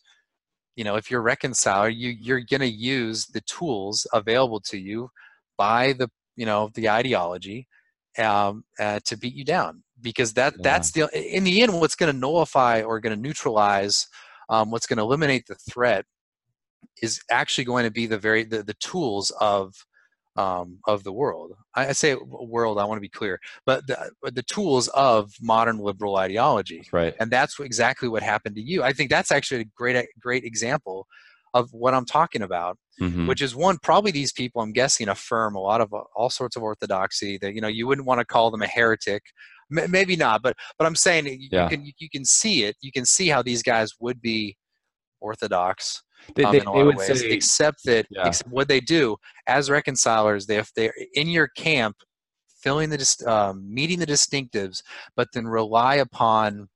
Speaker 2: you know, if you're reconciler, you you're going to use the tools available to you by the you know the ideology um, uh, to beat you down because that
Speaker 1: Yeah.
Speaker 2: that's the in the end what's going to nullify or going to neutralize um, what's going to eliminate the threat is actually going to be the very the, the tools of um, of the world. I, I say world. I want to be clear, but the, the tools of modern liberal ideology,
Speaker 1: That's right
Speaker 2: and that's what, exactly what happened to you. I think that's actually a great great example of what I'm talking about
Speaker 1: Mhm.
Speaker 2: which is one probably these people i'm guessing affirm a lot of uh, all sorts of orthodoxy that you know you wouldn't want to call them a heretic M- maybe not but but i'm saying you,
Speaker 1: Yeah.
Speaker 2: you can you, can see it you can see how these guys would be orthodox
Speaker 1: they,
Speaker 2: um,
Speaker 1: they,
Speaker 2: in a
Speaker 1: they would
Speaker 2: of ways
Speaker 1: say
Speaker 2: except that
Speaker 1: Yeah.
Speaker 2: except what they do as reconcilers they if they're in your camp filling the um, meeting the distinctives but then rely upon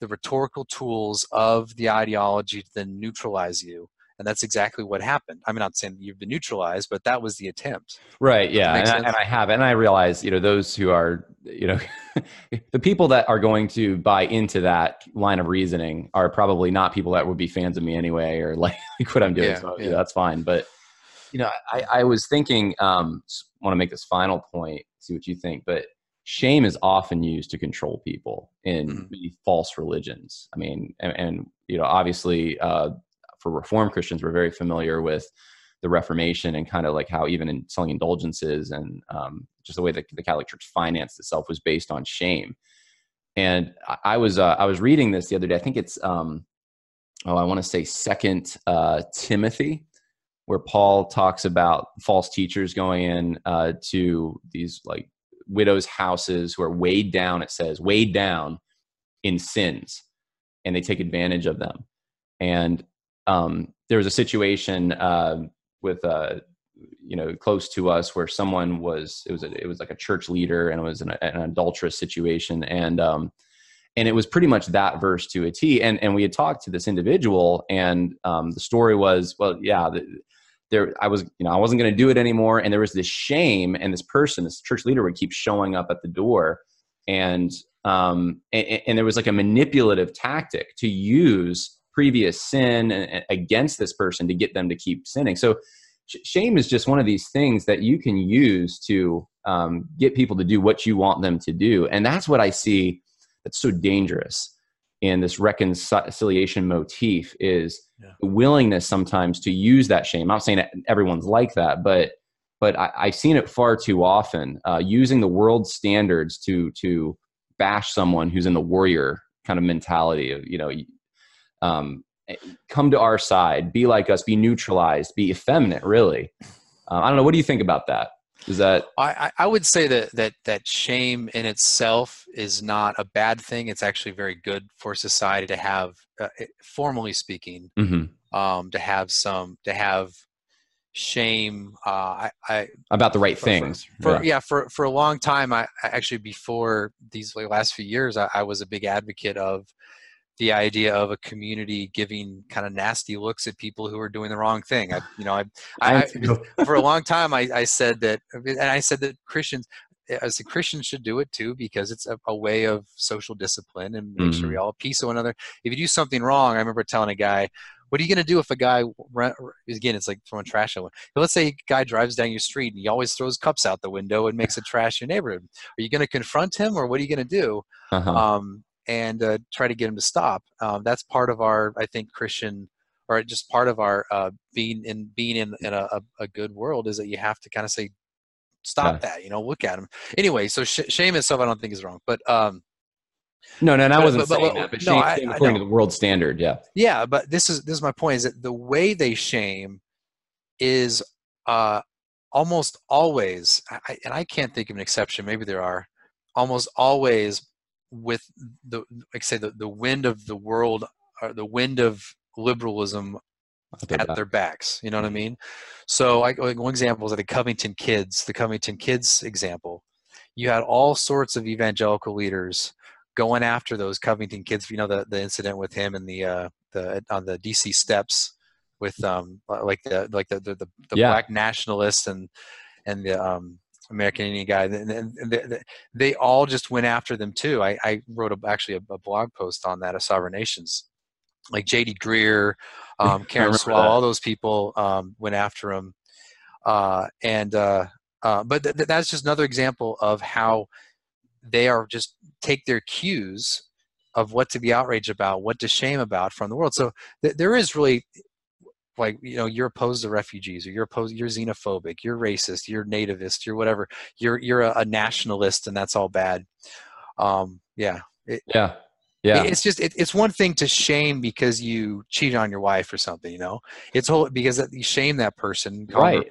Speaker 2: the rhetorical tools of the ideology to then neutralize you and that's exactly what happened i'm not saying you've been neutralized but that was the attempt
Speaker 1: Right. Yeah. And I, and I have, and I realize, you know, those who are, you know, the people that are going to buy into that line of reasoning are probably not people that would be fans of me anyway, or like, like what I'm doing.
Speaker 2: Yeah,
Speaker 1: so
Speaker 2: yeah.
Speaker 1: that's fine. But, you know, I, I was thinking, um, want to make this final point, see what you think, but shame is often used to control people in
Speaker 2: Mhm.
Speaker 1: many false religions. I mean, and, and you know, obviously, uh, for Reformed Christians, we're very familiar with the Reformation and kind of like how even in selling indulgences and um, just the way that the Catholic Church financed itself was based on shame. And I, was uh, I was reading this the other day. I think it's um, oh I want to say Second uh, Timothy, where Paul talks about false teachers going in uh, to these like widows' houses who are weighed down. It says weighed down in sins, and they take advantage of them. And um, there was a situation uh, with uh, you know close to us where someone was it was a, it was like a church leader and it was an, an adulterous situation. And um and it was pretty much that verse to a T. And and we had talked to this individual, and um, the story was, well, yeah, the, there I was, you know, I wasn't going to do it anymore, and there was this shame, and this person, this church leader, would keep showing up at the door, and um, and, and there was like a manipulative tactic to use previous sin against this person to get them to keep sinning. So shame is just one of these things that you can use to um, get people to do what you want them to do, and that's what I see that's so dangerous in this reconciliation motif is yeah. the willingness sometimes to use that shame. I'm not saying that everyone's like that, but but I, have seen it far too often. Uh, using the world standards to to bash someone who's in the warrior kind of mentality of you know, um, eh, come to our side, be like us, be neutralized, be effeminate. Really, uh, I don't know. What do you think about that? Is that
Speaker 2: I, I would say that that that shame in itself is not a bad thing. It's actually very good for society to have, uh, formally speaking, mm-hmm. um, to have some to have shame. Uh, I, I,
Speaker 1: about the right
Speaker 2: for,
Speaker 1: things.
Speaker 2: For, yeah. yeah. for for a long time, I actually before these like, last few years, I was a big advocate of the idea of a community giving kind of nasty looks at people who are doing the wrong thing. I, you know, I, I, I for a long time I, I said that, and I said that Christians, as a Christian should do it too because it's a, a way of social discipline and make mm-hmm. sure we all peace one another. If you do something wrong, I remember telling a guy, "What are you going to do if a guy again? It's like throwing trash out. Let's say a guy drives down your street and he always throws cups out the window and makes a trash your neighborhood. Are you going to confront him or what are you going to do? Uh-huh. Um, and uh, try to get them to stop. Um, that's part of our, I think, Christian, or just part of our uh, being in being in, in a, a, good world is that you have to kind of say, stop yeah. that. You know, look at him. Anyway, so sh- shame itself, I don't think is wrong, but. Um,
Speaker 1: no, no, and I wasn't but, saying but, that, but no, shame, I, according to the world standard, yeah.
Speaker 2: Yeah, but this is this is my point: is that the way they shame is uh, almost always, I, and I can't think of an exception. Maybe there are. Almost always with the like say the, the wind of the world or the wind of liberalism at back. their backs you know what i mm-hmm. mean so I, like one example is like the covington kids the covington kids example you had all sorts of evangelical leaders going after those covington kids you know the, the incident with him and the uh the on the dc steps with um like the like the the, the, the yeah. black nationalists and and the um American Indian guy, and, they, they, all just went after them too. I, I wrote a, actually a, a, blog post on that of sovereign nations, like J.D. Greear, um, Karen Swallow, all those people um, went after him, uh, and uh, uh, but th- that's just another example of how they are just take their cues of what to be outraged about, what to shame about from the world. So th- there is really like you know you're opposed to refugees or you're opposed you're xenophobic you're racist you're nativist you're whatever you're you're a, a nationalist and that's all bad. Um yeah
Speaker 1: it, yeah yeah.
Speaker 2: it's just it, it's one thing to shame because you cheated on your wife or something you know? It's whole because you shame that person
Speaker 1: right.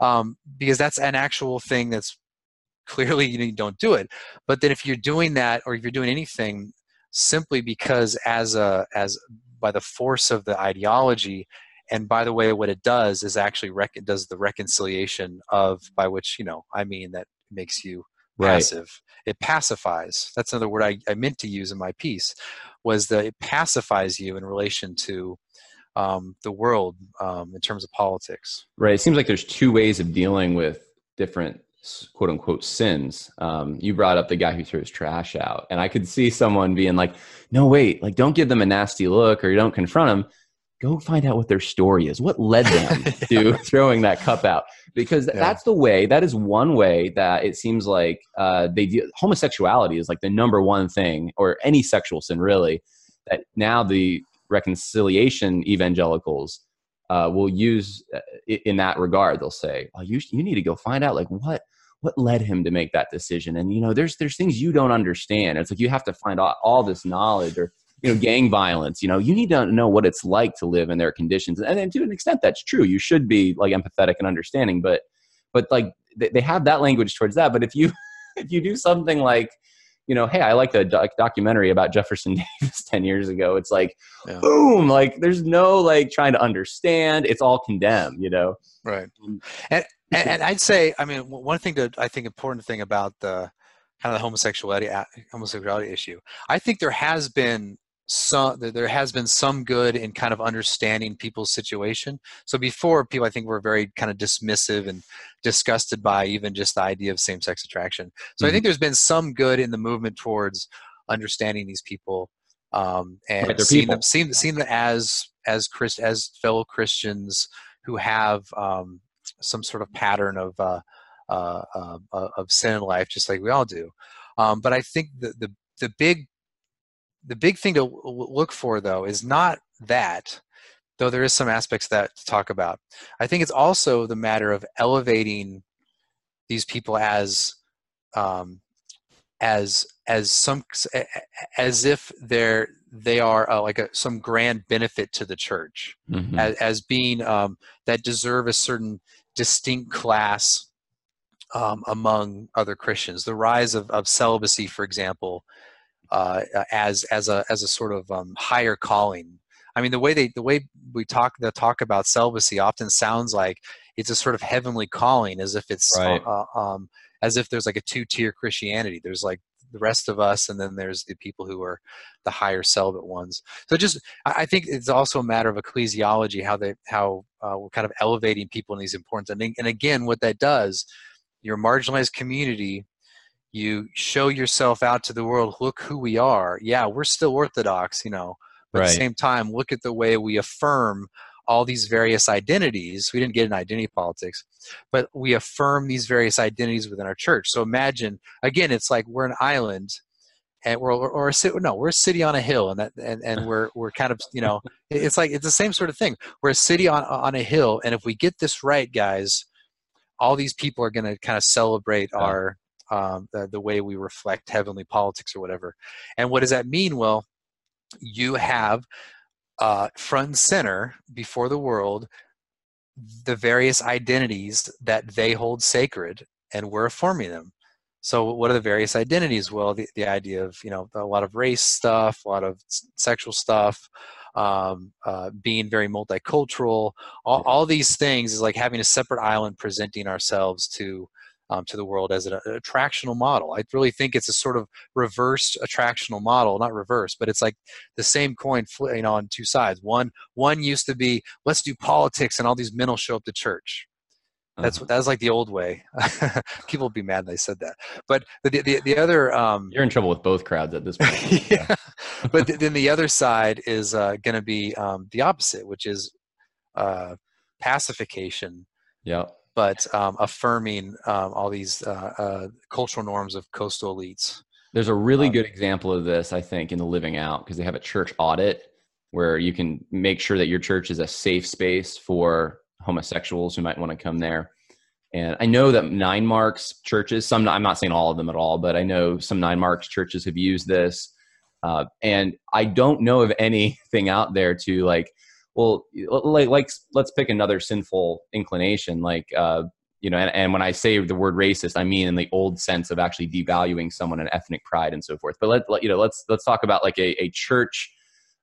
Speaker 2: um because that's an actual thing that's clearly you, know, you don't do it. But then if you're doing that or if you're doing anything simply because as a as by the force of the ideology and by the way what it does is actually rec- does the reconciliation of by which you know i mean that makes you passive. Right. it pacifies. That's another word I, I meant to use in my piece was that it pacifies you in relation to um, the world um, in terms of politics.
Speaker 1: Right. It seems like there's two ways of dealing with different quote unquote sins. Um, you brought up the guy who throws trash out and i could see someone being like no wait like don't give them a nasty look or you don't confront them go find out what their story is. What led them yeah. to throwing that cup out? Because yeah. that's the way. That is one way that it seems like uh, they do. Homosexuality is like the number one thing, or any sexual sin really. That now the reconciliation evangelicals uh, will use uh, in that regard. They'll say, "Oh, you you need to go find out like what." What led him to make that decision? And you know, there's there's things you don't understand. It's like you have to find out all this knowledge, or you know gang violence you know you need to know what it's like to live in their conditions and, and to an extent that's true you should be like empathetic and understanding but but like they, they have that language towards that but if you if you do something like you know, hey, I like a doc- documentary about Jefferson Davis 10 years ago. It's like, yeah. boom, like there's no like trying to understand. It's all condemned, you know?
Speaker 2: Right. And, and, and I'd say, I mean, one thing that I think important thing about the kind of the homosexuality, homosexuality issue, I think there has been some there has been some good in kind of understanding people's situation so before people i think were very kind of dismissive and disgusted by even just the idea of same-sex attraction so mm-hmm. i think there's been some good in the movement towards understanding these people um, and right, seeing people. them seeing, seeing them as as Christ, as fellow christians who have um, some sort of pattern of uh, uh, uh, of sin in life just like we all do um, but i think the, the the big the big thing to look for though is not that though there is some aspects that to talk about i think it's also the matter of elevating these people as um, as as some as if they're they are uh, like a, some grand benefit to the church mm-hmm. as, as being um, that deserve a certain distinct class um, among other christians the rise of, of celibacy for example uh, as as a as a sort of um, higher calling. I mean, the way they the way we talk the talk about celibacy often sounds like it's a sort of heavenly calling, as if it's right. uh, um, as if there's like a two tier Christianity. There's like the rest of us, and then there's the people who are the higher celibate ones. So just I think it's also a matter of ecclesiology how they how uh, we're kind of elevating people in these important and, and again what that does your marginalized community you show yourself out to the world look who we are yeah we're still orthodox you know but right. at the same time look at the way we affirm all these various identities we didn't get in identity politics but we affirm these various identities within our church so imagine again it's like we're an island and we're or, or a city no we're a city on a hill and that and, and we're we're kind of you know it's like it's the same sort of thing we're a city on on a hill and if we get this right guys all these people are going to kind of celebrate yeah. our um, the, the way we reflect heavenly politics or whatever. And what does that mean? Well, you have uh, front and center before the world the various identities that they hold sacred, and we're affirming them. So, what are the various identities? Well, the, the idea of you know a lot of race stuff, a lot of sexual stuff, um, uh, being very multicultural, all, all these things is like having a separate island presenting ourselves to um, to the world as an, an, attractional model. I really think it's a sort of reversed attractional model, not reverse, but it's like the same coin, you know, on two sides. One one used to be let's do politics, and all these men will show up to church. That's uh-huh. that's like the old way. People will be mad they said that. But the the, the other um,
Speaker 1: you're in trouble with both crowds at this point.
Speaker 2: yeah. but then the other side is uh, going to be um, the opposite, which is uh, pacification.
Speaker 1: Yeah
Speaker 2: but um, affirming um, all these uh, uh, cultural norms of coastal elites.
Speaker 1: There's a really um, good example of this, I think, in the Living Out because they have a church audit where you can make sure that your church is a safe space for homosexuals who might want to come there. And I know that Nine Marks churches, some I'm not saying all of them at all, but I know some Nine Marks churches have used this. Uh, and I don't know of anything out there to like well like, like let's pick another sinful inclination like uh, you know and, and when i say the word racist i mean in the old sense of actually devaluing someone and ethnic pride and so forth. But let, let you know let's let's talk about like a, a church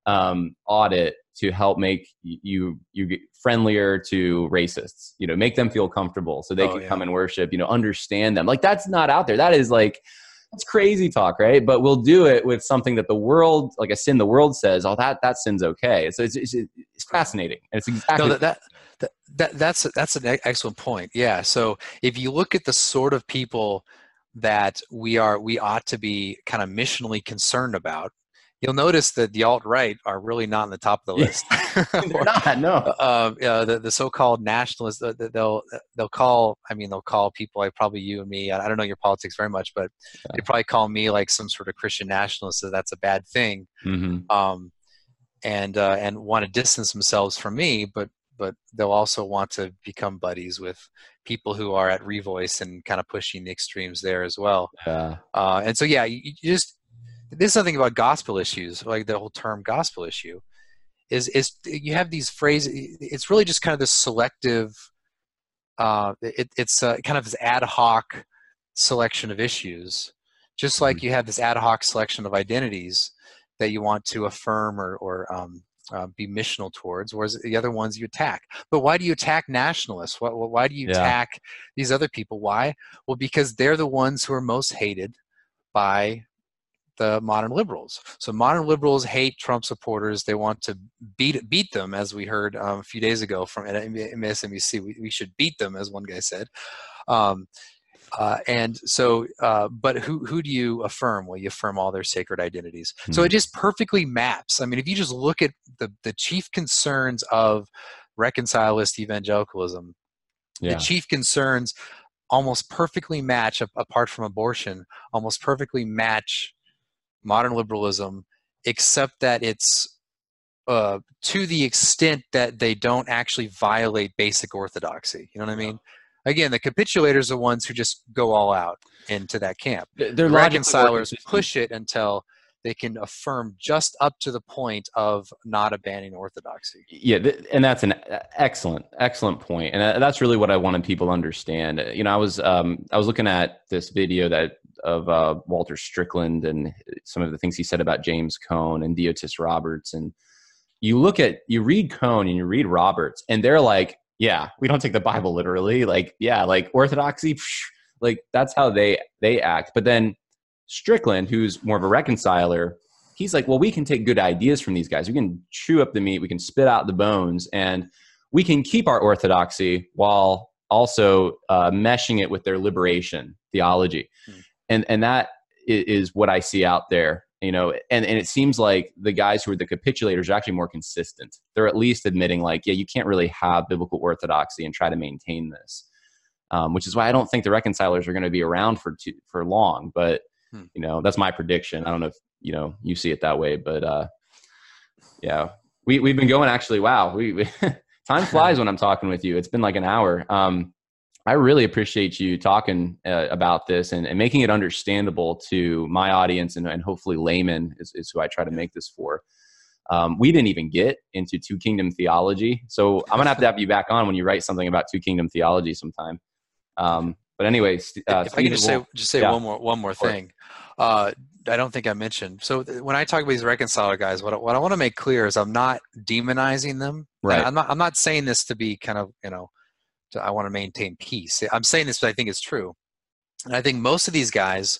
Speaker 1: um, audit to help make you you get friendlier to racists you know make them feel comfortable so they oh, can yeah. come and worship you know understand them. Like that's not out there. That is like it's crazy talk, right? But we'll do it with something that the world, like a sin the world says, oh, that that sin's okay. So it's, it's, it's fascinating. And it's exactly
Speaker 2: no, that, that, that, that's that's an excellent point. Yeah. So if you look at the sort of people that we are we ought to be kind of missionally concerned about you'll notice that the alt right are really not in the top of the list.
Speaker 1: They're not. No.
Speaker 2: Uh, uh, the, the so-called nationalists, uh, they'll they'll call. I mean, they'll call people like probably you and me. I don't know your politics very much, but they probably call me like some sort of Christian nationalist. So that's a bad thing. Mm-hmm. Um, and uh, and want to distance themselves from me, but but they'll also want to become buddies with people who are at Revoice and kind of pushing the extremes there as well.
Speaker 1: Yeah. Uh,
Speaker 2: and so yeah, you, you just this is something about gospel issues, like the whole term gospel issue, is is you have these phrases. It's really just kind of this selective. Uh, it, it's uh, kind of this ad hoc selection of issues just like you have this ad hoc selection of identities that you want to affirm or, or um, uh, be missional towards, whereas the other ones you attack. But why do you attack nationalists? Why, why do you yeah. attack these other people? Why? Well, because they're the ones who are most hated by the modern liberals. So modern liberals hate Trump supporters. They want to beat beat them, as we heard um, a few days ago from MSNBC. We, we should beat them, as one guy said. Um, uh, and so, uh, but who who do you affirm? Well, you affirm all their sacred identities. Mm-hmm. So it hmm. just perfectly maps. I mean, if you just look at the the chief concerns of reconcilist evangelicalism, yeah. the chief concerns almost perfectly match, apart from abortion, almost perfectly match modern liberalism, except that it's uh, to the extent that they don't actually violate basic orthodoxy. You know what I mean? Again, the capitulators are the ones who just go all out into that camp. They're the reconcilers push it until they can affirm just up to the point of not abandoning orthodoxy.
Speaker 1: Yeah, and that's an excellent, excellent point. and uh, that's really what I wanted people to understand. You know, I was um, I was looking at this video that of uh, Walter Strickland and some of the things he said about James Cone and Deotis Roberts, and you look at you read Cone and you read Roberts, and they're like, yeah, we don't take the Bible literally, like yeah, like orthodoxy, psh, like that's how they they act, but then Strickland, who's more of a reconciler, he's like, well, we can take good ideas from these guys. We can chew up the meat, we can spit out the bones, and we can keep our orthodoxy while also uh, meshing it with their liberation theology. Hmm. And and that is what I see out there. You know, and, and it seems like the guys who are the capitulators are actually more consistent. They're at least admitting, like, yeah, you can't really have biblical orthodoxy and try to maintain this. Um, which is why I don't think the reconcilers are going to be around for too, for long. But Hmm. You know, that's my prediction. I don't know if you know you see it that way, but uh, yeah, we we've been going actually. Wow, we, we time flies when I'm talking with you. It's been like an hour. Um, I really appreciate you talking uh, about this and, and, making it understandable to my audience and, and hopefully laymen is, is, who I try to make this for. Um, we didn't even get into two kingdom theology, so I'm gonna have to have you back on when you write something about two kingdom theology sometime. Um, but anyway,
Speaker 2: uh, if I can just say just say yeah. one more one more thing. Uh, I don't think I mentioned. So th- when I talk about these reconciler guys, what I, what I want to make clear is I'm not demonizing them.
Speaker 1: Right.
Speaker 2: I'm not I'm not saying this to be kind of you know, to, I want to maintain peace. I'm saying this, but I think it's true. And I think most of these guys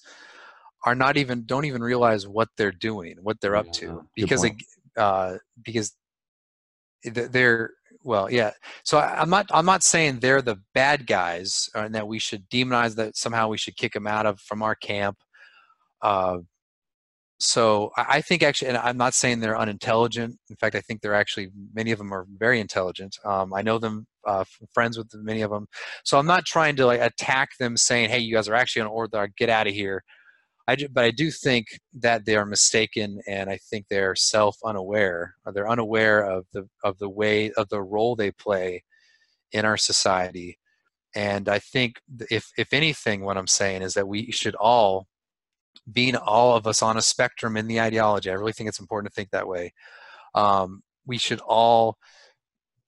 Speaker 2: are not even don't even realize what they're doing, what they're up yeah, to, because it, uh, because they're well yeah. So I, am not i'm not saying they're the bad guys uh, and that we should demonize that somehow we should kick them out of from our camp. Uh, so I, think actually and i'm not saying they're unintelligent. In fact i think they're actually many of them are very intelligent. Um, i know them uh, friends with many of them so i'm not trying to like attack them saying hey you guys are actually on order get out of here I do, but I do think that they are mistaken, and I think they're self-unaware. They're unaware of the of the way of the role they play in our society. And I think if if anything, what I'm saying is that we should all, being all of us on a spectrum in the ideology, I really think it's important to think that way. Um, we should all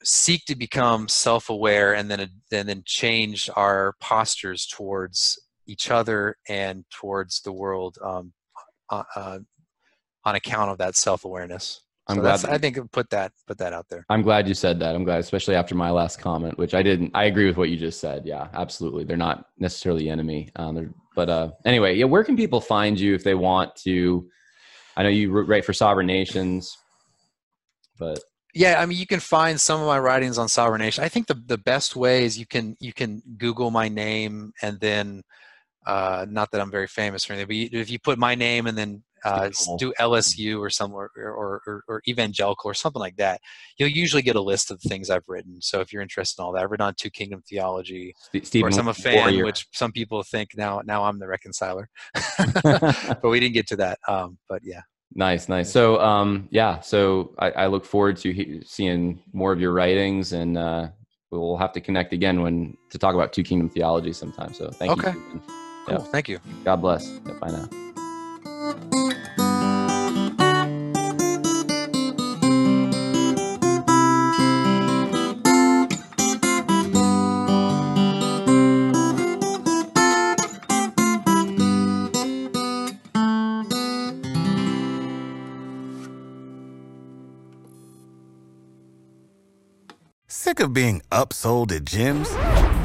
Speaker 2: seek to become self-aware and then and then change our postures towards each other and towards the world um, uh, on account of that self-awareness. I'm so glad. I think put that put that out there.
Speaker 1: I'm glad you said that. I'm glad, especially after my last comment, which I didn't. I agree with what you just said. Yeah, absolutely. They're not necessarily enemy. Um, but uh, anyway, yeah. Where can people find you if they want to? I know you write for Sovereign Nations, but
Speaker 2: yeah, I mean, you can find some of my writings on Sovereign Nation. I think the the best way is you can you can Google my name and then uh, not that I'm very famous or anything, but if you put my name and then uh, do LSU or somewhere or, or, or, evangelical or something like that, you'll usually get a list of the things I've written. So if you're interested in all that, I've written on two kingdom theology. Stephen, of I'm a fan, Warrior. which some people think now now I'm the reconciler, but we didn't get to that. Um, but yeah.
Speaker 1: Nice, nice. So, um, yeah, so I, I look forward to he- seeing more of your writings, and uh, we'll have to connect again when to talk about two kingdom theology sometime. So, thank
Speaker 2: okay.
Speaker 1: you.
Speaker 2: Okay. Cool. Yeah. Thank you.
Speaker 1: God bless. Yeah, bye now.
Speaker 3: Sick of being upsold at gyms?